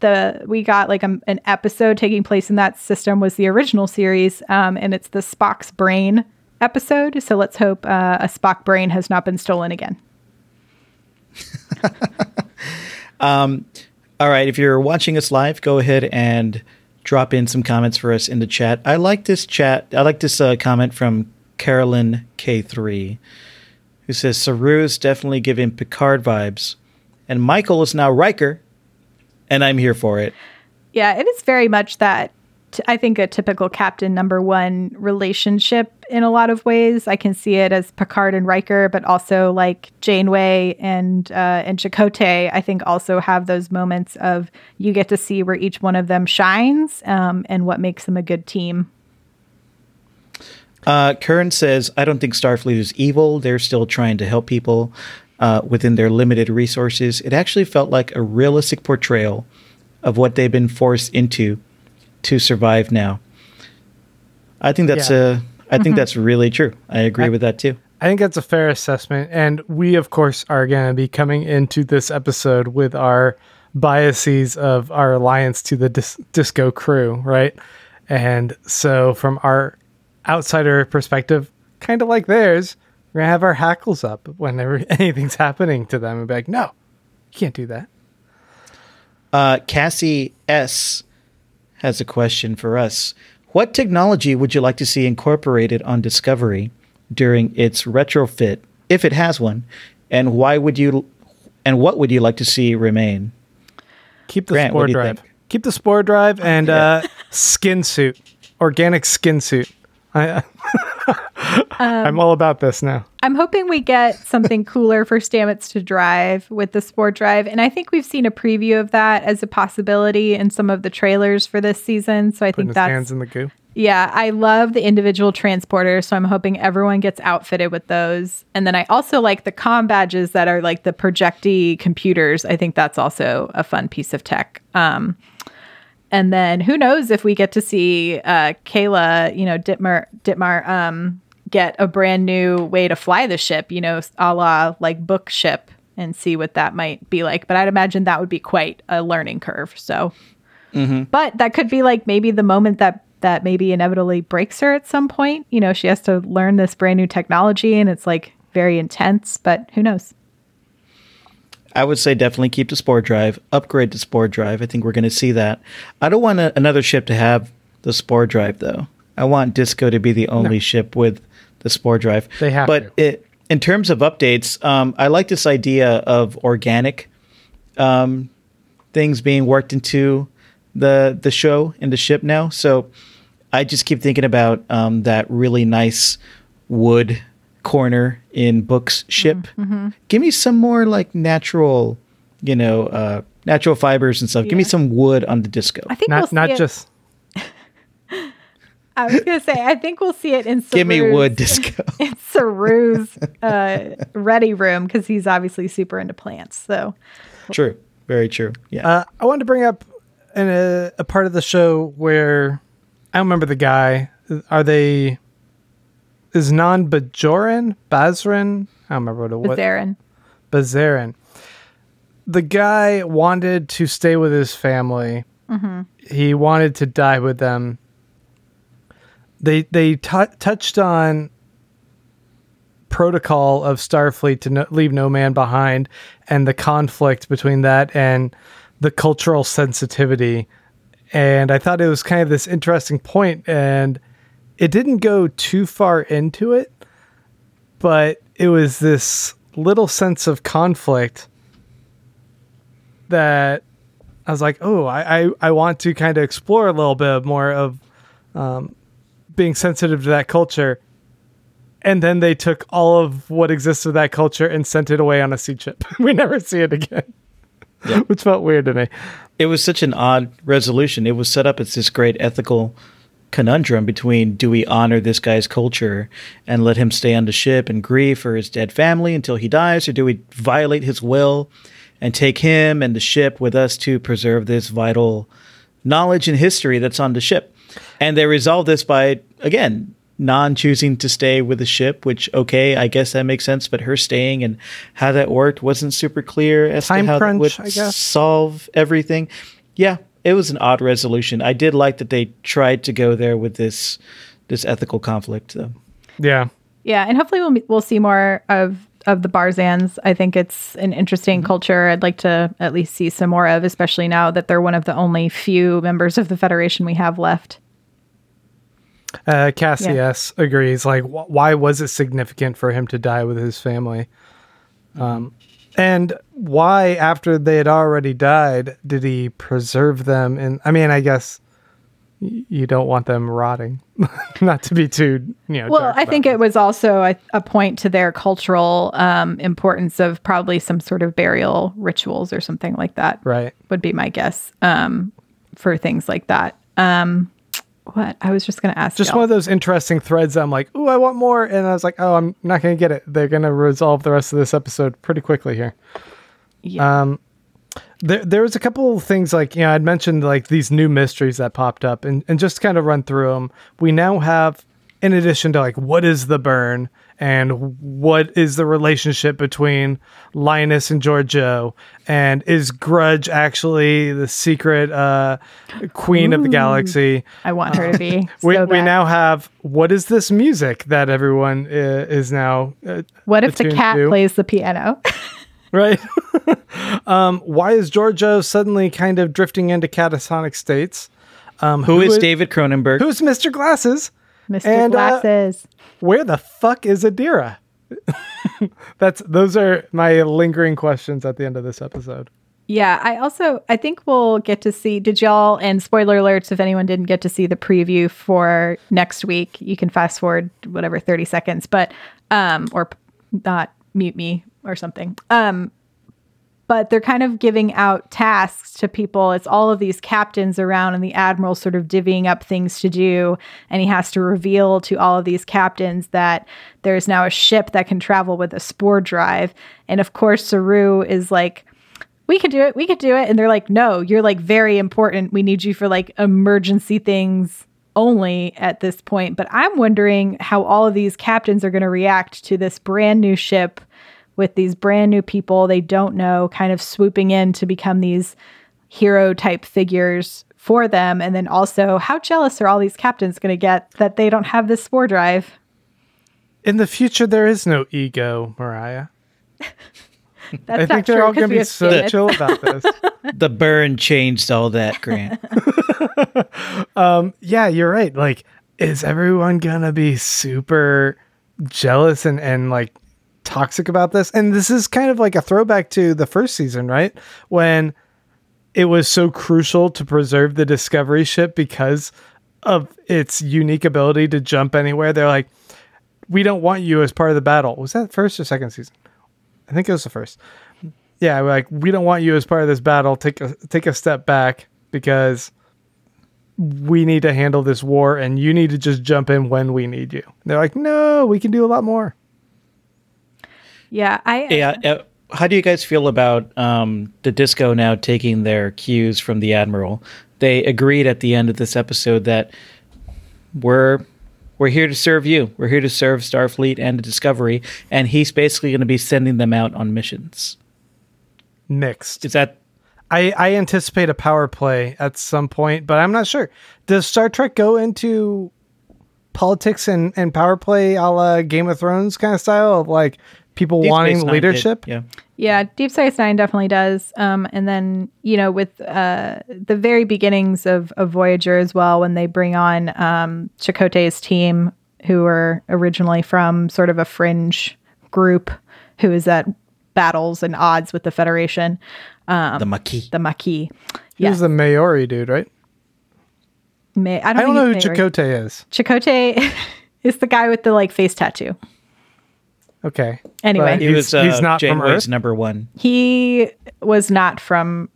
[SPEAKER 2] the we got like a, an episode taking place in that system was the original series, um, and it's the Spock's brain episode. So let's hope uh, a Spock brain has not been stolen again.
[SPEAKER 1] All right, if you're watching us live, go ahead and drop in some comments for us in the chat. I like this chat. I like this uh, comment from Carolyn K3, who says Saru is definitely giving Picard vibes, and Michael is now Riker, and I'm here for it.
[SPEAKER 2] Yeah, it is very much that t- I think a typical captain number one relationship in a lot of ways. I can see it as Picard and Riker, but also like Janeway and uh, and Chakotay. I think also have those moments of you get to see where each one of them shines um, and what makes them a good team.
[SPEAKER 1] Uh, Kern says, I don't think Starfleet is evil. They're still trying to help people uh, within their limited resources. It actually felt like a realistic portrayal of what they've been forced into to survive now. I think that's
[SPEAKER 3] Yeah.
[SPEAKER 1] uh, I think that's really true. I agree with that too.
[SPEAKER 3] I think that's a fair assessment. And we, of course, are going to be coming into this episode with our biases of our alliance to the dis- disco crew, right? And so, from our outsider perspective, kind of like theirs, we're going to have our hackles up whenever anything's happening to them and be like, no, you can't do that.
[SPEAKER 1] Uh, Cassie S has a question for us. What technology would you like to see incorporated on Discovery during its retrofit, if it has one, and why would you, and what would you like to see remain?
[SPEAKER 3] Keep the
[SPEAKER 1] Grant,
[SPEAKER 3] spore drive.
[SPEAKER 1] think?
[SPEAKER 3] Keep the spore drive and uh, skin suit, organic skin suit. I, I'm all about this now.
[SPEAKER 2] I'm hoping we get something cooler for Stamets to drive with the Spore Drive. And I think we've seen a preview of that as a possibility in some of the trailers for this season. So I
[SPEAKER 3] Putting
[SPEAKER 2] think that's
[SPEAKER 3] hands in the goo.
[SPEAKER 2] Yeah, I love the individual transporters, so I'm hoping everyone gets outfitted with those. And then I also like the com badges that are like the projecty computers. I think that's also a fun piece of tech. Um, and then who knows if we get to see uh, Keyla, you know, Detmer, Detmer, um, get a brand new way to fly the ship, you know, a la like book ship, and see what that might be like. But I'd imagine that would be quite a learning curve. So but that could be like maybe the moment that that maybe inevitably breaks her at some point you know she has to learn this brand new technology and it's like very intense but who knows
[SPEAKER 1] I would say definitely keep the Spore Drive, upgrade the Spore Drive. I think we're going to see that. I don't want a, another ship to have the Spore Drive though. I want Disco to be the only ship with the Spore Drive.
[SPEAKER 3] They have
[SPEAKER 1] but. It, in terms of updates, um, I like this idea of organic um, things being worked into the the show and the ship now. So I just keep thinking about um, that really nice wood corner in Book's ship. Give me some more like natural, you know, uh, natural fibers and stuff. Give me some wood on the disco.
[SPEAKER 2] i think we'll
[SPEAKER 3] Not
[SPEAKER 2] see
[SPEAKER 3] not
[SPEAKER 2] it-
[SPEAKER 3] just
[SPEAKER 2] i was gonna say i think we'll see it in
[SPEAKER 1] Give me wood disco.
[SPEAKER 2] in saru's uh, ready room because he's obviously super into plants so
[SPEAKER 1] true. Very true. Yeah.
[SPEAKER 3] Uh, I wanted to bring up an, a, a part of the show where I don't remember the guy. Are they? Is Nhan Bajoran Barzan? I don't remember what it was.
[SPEAKER 2] Bazarin.
[SPEAKER 3] Bazarin. The guy wanted to stay with his family. Mm-hmm. He wanted to die with them. They they tou touched on protocol of Starfleet to no, leave no man behind, and the conflict between that and the cultural sensitivity. And I thought it was kind of this interesting point, and it didn't go too far into it, but it was this little sense of conflict that I was like, oh, I, I, I want to kind of explore a little bit more of um, being sensitive to that culture. And then they took all of what exists of that culture and sent it away on a sea chip. we never see it again, which felt weird to me.
[SPEAKER 1] it was such an odd resolution. It was set up as this great ethical conundrum between do we honor this guy's culture and let him stay on the ship and grieve for his dead family until he dies, or do we violate his will and take him and the ship with us to preserve this vital knowledge and history that's on the ship? And they resolve this by, again, Nhan choosing to stay with the ship, which, okay, I guess that makes sense, but her staying and how that worked wasn't super clear as
[SPEAKER 3] Time
[SPEAKER 1] to how
[SPEAKER 3] crunch,
[SPEAKER 1] that would
[SPEAKER 3] I guess.
[SPEAKER 1] solve everything. Yeah, it was an odd resolution. I did like that they tried to go there with this this ethical conflict though.
[SPEAKER 3] Yeah.
[SPEAKER 2] Yeah, and hopefully we'll we'll see more of of the Barzans. I think it's an interesting culture. I'd like to at least see some more of, especially now that they're one of the only few members of the Federation we have left.
[SPEAKER 3] Uh, Cassie
[SPEAKER 2] Yeah.
[SPEAKER 3] Agrees. Like, wh- why was it significant for him to die with his family? Um, and why, after they had already died, did he preserve them? And I mean, I guess you don't want them rotting. Not to be too, you know.
[SPEAKER 2] Well, I think
[SPEAKER 3] this.
[SPEAKER 2] it was also a, a point to their cultural um, importance of probably some sort of burial rituals or something like that.
[SPEAKER 3] right.
[SPEAKER 2] Would be my guess um, for things like that. Um, what I was just going to ask.
[SPEAKER 3] Just
[SPEAKER 2] y'all.
[SPEAKER 3] one of those interesting threads. I'm like, ooh, I want more, and I was like, oh, I'm not going to get it. They're going to resolve the rest of this episode pretty quickly here.
[SPEAKER 2] Yeah.
[SPEAKER 3] Um, there, there was a couple of things like you know I'd mentioned like these new mysteries that popped up, and and just kind of run through them. We now have, in addition to like what is the burn and what is the relationship between Linus and Georgiou, and is Grudge actually the secret uh, queen of the galaxy?
[SPEAKER 2] I want her to be.
[SPEAKER 3] We,
[SPEAKER 2] so
[SPEAKER 3] we now have what is this music that everyone uh, is now uh,
[SPEAKER 2] What if the cat
[SPEAKER 3] to?
[SPEAKER 2] plays the piano?
[SPEAKER 3] right? um, why is Georgiou suddenly kind of drifting into catatonic states? Um,
[SPEAKER 1] Who is David Cronenberg?
[SPEAKER 3] Who's Mr. Glasses?
[SPEAKER 2] Mr.
[SPEAKER 3] And, uh,
[SPEAKER 2] Glasses.
[SPEAKER 3] Where the fuck is Adira? That's those are my lingering questions at the end of this episode.
[SPEAKER 2] Yeah, I also I think we'll get to see. Did y'all and spoiler alerts if anyone didn't get to see the preview for next week, you can fast forward whatever thirty seconds, but um or not mute me or something. Um, but they're kind of giving out tasks to people. It's all of these captains around, and the admiral sort of divvying up things to do. And he has to reveal to all of these captains that there's now a ship that can travel with a spore drive. And of course, Saru is like, we could do it. We could do it. And they're like, no, you're like very important. We need you for like emergency things only at this point. But I'm wondering how all of these captains are going to react to this brand new ship with these brand new people they don't know kind of swooping in to become these hero type figures for them. And then also, how jealous are all these captains going to get that they don't have this spore drive?
[SPEAKER 3] In the future, there is no ego, Mariah.
[SPEAKER 2] That's
[SPEAKER 3] I think they're
[SPEAKER 2] true
[SPEAKER 3] all
[SPEAKER 2] 'cause
[SPEAKER 3] going to be so
[SPEAKER 2] Phoenix.
[SPEAKER 3] chill about this.
[SPEAKER 1] the burn changed all that, Grant.
[SPEAKER 3] Um, yeah, you're right. Like, is everyone gonna be super jealous and and like toxic about this? And this is kind of like a throwback to the first season, right? When it was so crucial to preserve the Discovery ship because of its unique ability to jump anywhere. They're like, we don't want you as part of the battle. Was that first or second season? I think it was the first. Yeah, like we don't want you as part of this battle. Take a take a step back because we need to handle this war and you need to just jump in when we need you. They're like, no, we can do a lot more.
[SPEAKER 2] Yeah, I
[SPEAKER 1] yeah. Uh, how do you guys feel about um, the disco now taking their cues from the admiral? They agreed at the end of this episode that we're we're here to serve you. We're here to serve Starfleet and the Discovery, and he's basically going to be sending them out on missions.
[SPEAKER 3] Mixed.
[SPEAKER 1] Is that
[SPEAKER 3] I, I anticipate a power play at some point, but I'm not sure. Does Star Trek go into politics and, and power play a la Game of Thrones kind of style of like people
[SPEAKER 1] Deep
[SPEAKER 3] wanting
[SPEAKER 1] Space Nine did,
[SPEAKER 3] leadership?
[SPEAKER 1] Yeah.
[SPEAKER 2] Yeah, Deep Space Nine definitely does. Um, and then you know, with uh, the very beginnings of, of Voyager as well, when they bring on um, Chakotay's team, who were originally from sort of a fringe group, who is at battles and odds with the Federation,
[SPEAKER 1] the Maquis.
[SPEAKER 2] the Maquis.
[SPEAKER 3] He was the Maori dude, right?
[SPEAKER 2] May, I
[SPEAKER 3] I
[SPEAKER 2] don't,
[SPEAKER 3] don't know who
[SPEAKER 2] think Maori.
[SPEAKER 3] Chakotay is.
[SPEAKER 2] Chakotay is the guy with the like face tattoo.
[SPEAKER 3] Okay.
[SPEAKER 2] Anyway.
[SPEAKER 3] But
[SPEAKER 1] he
[SPEAKER 3] he's,
[SPEAKER 1] was uh,
[SPEAKER 3] he's not from Earth.
[SPEAKER 1] number one.
[SPEAKER 2] He was not from.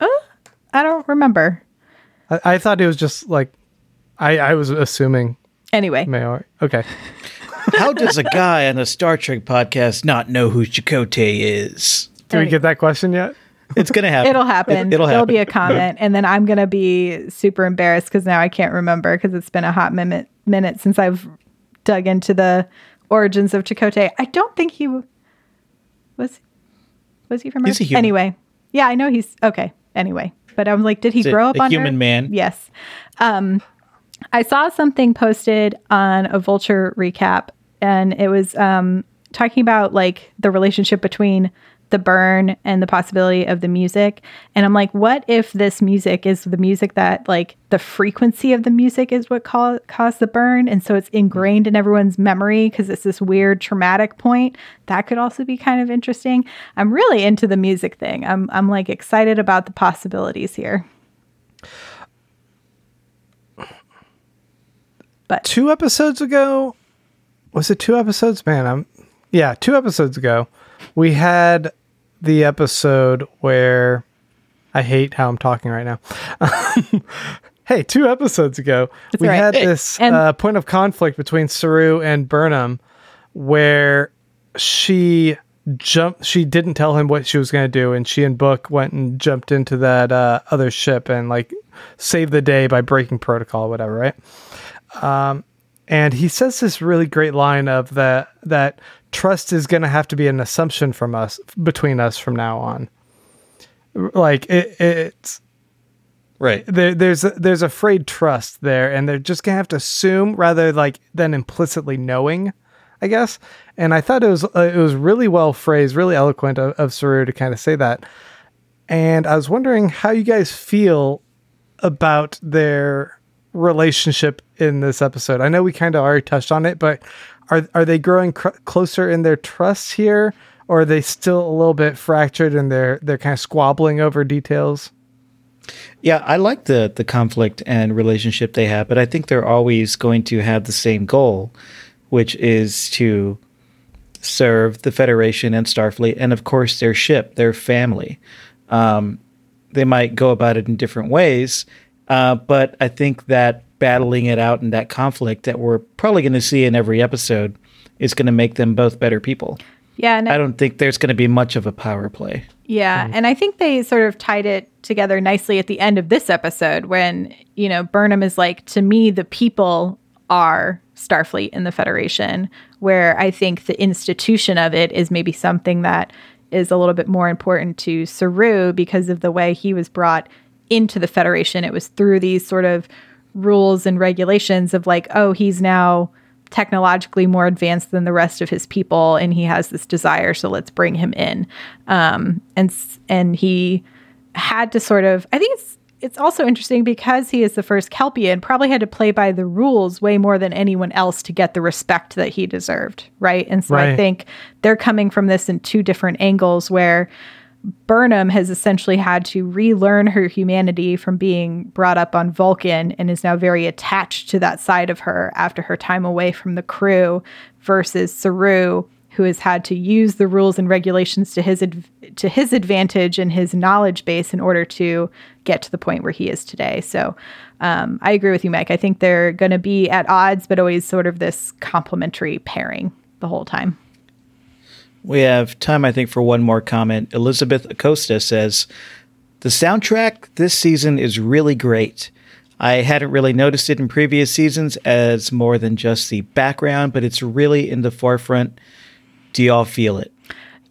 [SPEAKER 2] Uh, I don't remember.
[SPEAKER 3] I, I thought it was just like, I, I was assuming
[SPEAKER 2] Anyway,
[SPEAKER 3] Maori. Okay.
[SPEAKER 1] How does a guy on a Star Trek podcast not know who Chakotay is?
[SPEAKER 3] Do we get that question yet?
[SPEAKER 1] It's gonna happen.
[SPEAKER 2] It'll happen.
[SPEAKER 1] It, will happen.
[SPEAKER 2] There'll be a comment, and then I'm gonna be super embarrassed because now I can't remember because it's been a hot minute minute since I've dug into the origins of Chakotay. I don't think he w- was. Was he from Earth? Anyway, yeah, I know he's okay. Anyway, but I'm like, did he
[SPEAKER 1] a-
[SPEAKER 2] grow up
[SPEAKER 1] a
[SPEAKER 2] on
[SPEAKER 1] human
[SPEAKER 2] Earth?
[SPEAKER 1] man.
[SPEAKER 2] Yes. Um, I saw something posted on a Vulture recap, and it was um, talking about like the relationship between the burn and the possibility of the music. And I'm like, what if this music is the music that like the frequency of the music is what ca- caused the burn, and so it's ingrained in everyone's memory because it's this weird traumatic point. That could also be kind of interesting. I'm really into the music thing. I'm I'm like excited about the possibilities here. But
[SPEAKER 3] two episodes ago was it two episodes man i'm yeah two episodes ago we had the episode where i hate how i'm talking right now hey two episodes ago we
[SPEAKER 2] right.
[SPEAKER 3] had
[SPEAKER 1] Hey.
[SPEAKER 3] this uh, point of conflict between saru and burnham where she jumped she didn't tell him what she was going to do and she and book went and jumped into that uh, other ship and like saved the day by breaking protocol or whatever right and he says this really great line of that that trust is going to have to be an assumption from us between us from now on. Like it, it's
[SPEAKER 1] Right.
[SPEAKER 3] there, there's a, there's a frayed trust there and they're just gonna have to assume rather like than implicitly knowing i guess. And i thought it was uh, it was really well phrased really eloquent of, of saru to kind of say that. And i was wondering how you guys feel about their relationship in this episode. I know we kind of already touched on it but are are they growing cr- closer in their trust here? Or are they still a little bit fractured and they're they're kind of squabbling over details?
[SPEAKER 1] Yeah, I like the the conflict and relationship they have, but I think they're always going to have the same goal, which is to serve the Federation and Starfleet, and of course their ship, their family. Um, they might go about it in different ways, uh, but I think that battling it out and that conflict that we're probably going to see in every episode is going to make them both better people.
[SPEAKER 2] yeah, and
[SPEAKER 1] I don't think there's going to be much of a power play.
[SPEAKER 2] Yeah, and I think they sort of tied it together nicely at the end of this episode when, you know, Burnham is like, to me, the people are Starfleet and the Federation, where I think the institution of it is maybe something that is a little bit more important to Saru because of the way he was brought into the Federation. It was through these sort of rules and regulations of like, oh, he's now technologically more advanced than the rest of his people and he has this desire so let's bring him in. Um and and he had to sort of i think it's it's also interesting because he is the first kelpian probably had to play by the rules way more than anyone else to get the respect that he deserved right? And so i think they're coming from this in two different angles where Burnham has essentially had to relearn her humanity from being brought up on Vulcan and is now very attached to that side of her after her time away from the crew versus Saru who has had to use the rules and regulations to his adv- to his advantage and his knowledge base in order to get to the point where he is today. So um, I agree with you, Mike. I think they're going to be at odds, but always sort of this complementary pairing the whole time.
[SPEAKER 1] We have time, I think, for one more comment. Elizabeth Acosta says, The soundtrack this season is really great. I hadn't really noticed it in previous seasons as more than just the background, but it's really in the forefront. Do y'all feel it?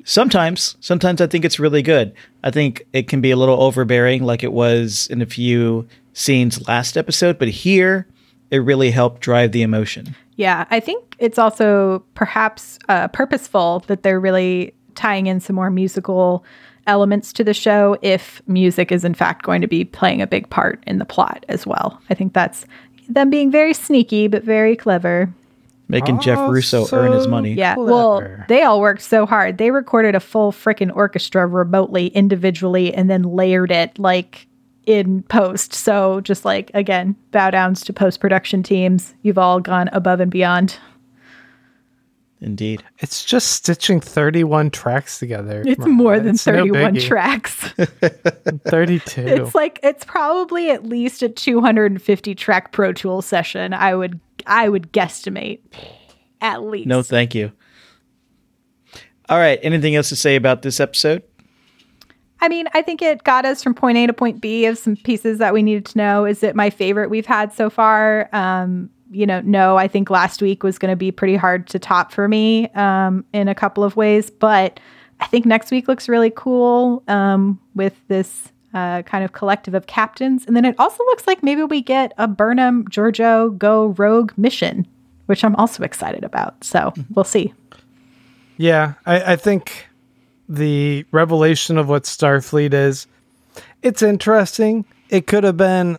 [SPEAKER 1] Sometimes, sometimes I think it's really good. I think it can be a little overbearing, like it was in a few scenes last episode, but here it really helped drive the emotion.
[SPEAKER 2] Yeah, I think it's also perhaps uh, purposeful that they're really tying in some more musical elements to the show if music is in fact going to be playing a big part in the plot as well. I think that's them being very sneaky but very clever.
[SPEAKER 1] Making Jeff Russo
[SPEAKER 3] so-
[SPEAKER 1] earn his money.
[SPEAKER 2] Yeah,
[SPEAKER 3] Clever.
[SPEAKER 2] well, they all worked so hard. They recorded a full freaking orchestra remotely, individually, and then layered it like in post. So just like again, bow downs to post production teams. You've all gone above and beyond.
[SPEAKER 1] Indeed.
[SPEAKER 3] It's just stitching 31 tracks together.
[SPEAKER 2] It's
[SPEAKER 3] Come
[SPEAKER 2] more than
[SPEAKER 3] it's
[SPEAKER 2] 31
[SPEAKER 3] biggie.
[SPEAKER 2] tracks.
[SPEAKER 3] 32.
[SPEAKER 2] it's like it's probably at least a 250 track Pro Tools session. I would I would guesstimate at least.
[SPEAKER 1] No, thank you. All right. Anything else to say about this episode?
[SPEAKER 2] I mean, I think it got us from point A to point B of some pieces that we needed to know. Is it my favorite we've had so far? Um, you know, no, I think last week was going to be pretty hard to top for me um, in a couple of ways, but I think next week looks really cool um, with this uh, kind of collective of captains. And then it also looks like maybe we get a Burnham Georgiou go rogue mission, which I'm also excited about. So we'll see.
[SPEAKER 3] Yeah, I, I think the revelation of what Starfleet is, it's interesting. It could have been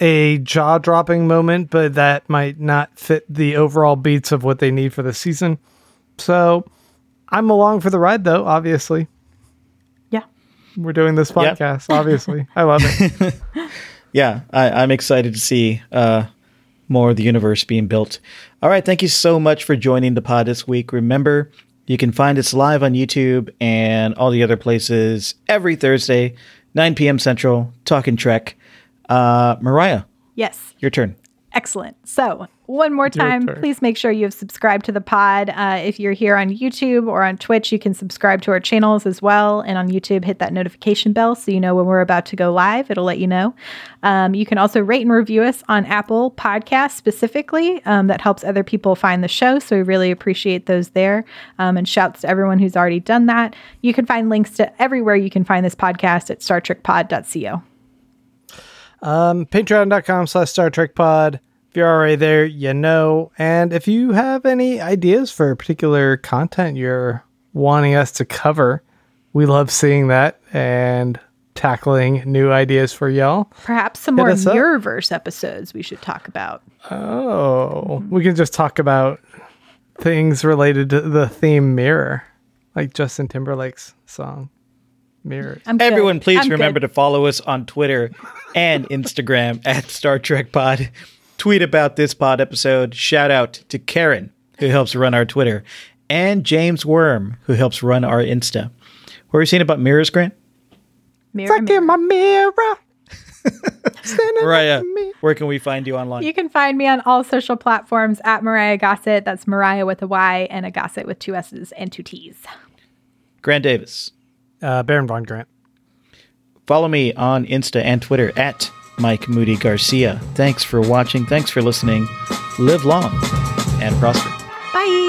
[SPEAKER 3] a jaw dropping moment, but that might not fit the overall beats of what they need for the season. So I'm along for the ride, though, obviously.
[SPEAKER 2] Yeah.
[SPEAKER 3] We're doing this
[SPEAKER 1] Yeah.
[SPEAKER 3] podcast, obviously. I love it.
[SPEAKER 1] Yeah, I, I'm excited to see uh, more of the universe being built. All right, thank you so much for joining the pod this week. Remember, you can find us live on YouTube and all the other places every Thursday, 9 p.m. Central, talking Trek. Uh, Mariah,
[SPEAKER 2] Yes.
[SPEAKER 1] your turn.
[SPEAKER 2] Excellent. So, one more time, please make sure you have subscribed to the pod. Uh, if you're here on YouTube or on Twitch, you can subscribe to our channels as well. And on YouTube, hit that notification bell so you know when we're about to go live. It'll let you know. Um, you can also rate and review us on Apple Podcasts specifically. Um, that helps other people find the show. So, we really appreciate those there. Um, and shouts to everyone who's already done that. You can find links to everywhere you can find this podcast at StarTrekPod.co.
[SPEAKER 3] Um, Patreon.com slash Star Trek Pod. If you're already there, you know. And if you have any ideas for particular content you're wanting us to cover, we love seeing that and tackling new ideas for y'all.
[SPEAKER 2] Perhaps some more
[SPEAKER 3] us up.
[SPEAKER 2] Mirrorverse episodes we should talk about.
[SPEAKER 3] Oh, we can just talk about things related to the theme Mirror, like Justin Timberlake's song Mirror.
[SPEAKER 1] Everyone, please
[SPEAKER 2] I'm
[SPEAKER 1] remember
[SPEAKER 2] good.
[SPEAKER 1] to follow us on Twitter and Instagram at Star Trek Pod. Tweet about this pod episode. Shout out to Karen, who helps run our Twitter, and James Worm, who helps run our Insta. What were you saying about mirrors, Grant?
[SPEAKER 2] Mirror,
[SPEAKER 3] Look in my mirror.
[SPEAKER 1] Mariah,
[SPEAKER 3] next to me.
[SPEAKER 1] where can we find you online?
[SPEAKER 2] You can find me on all social platforms at Mariah Gossett. That's Mariah with a Y and a Gossett with two S's and two T's.
[SPEAKER 1] Grant Davis.
[SPEAKER 3] Uh, Baron Von Grant.
[SPEAKER 1] Follow me on Insta and Twitter at Mike Moody Garcia. Thanks for watching. Thanks for listening. Live long and prosper. Bye.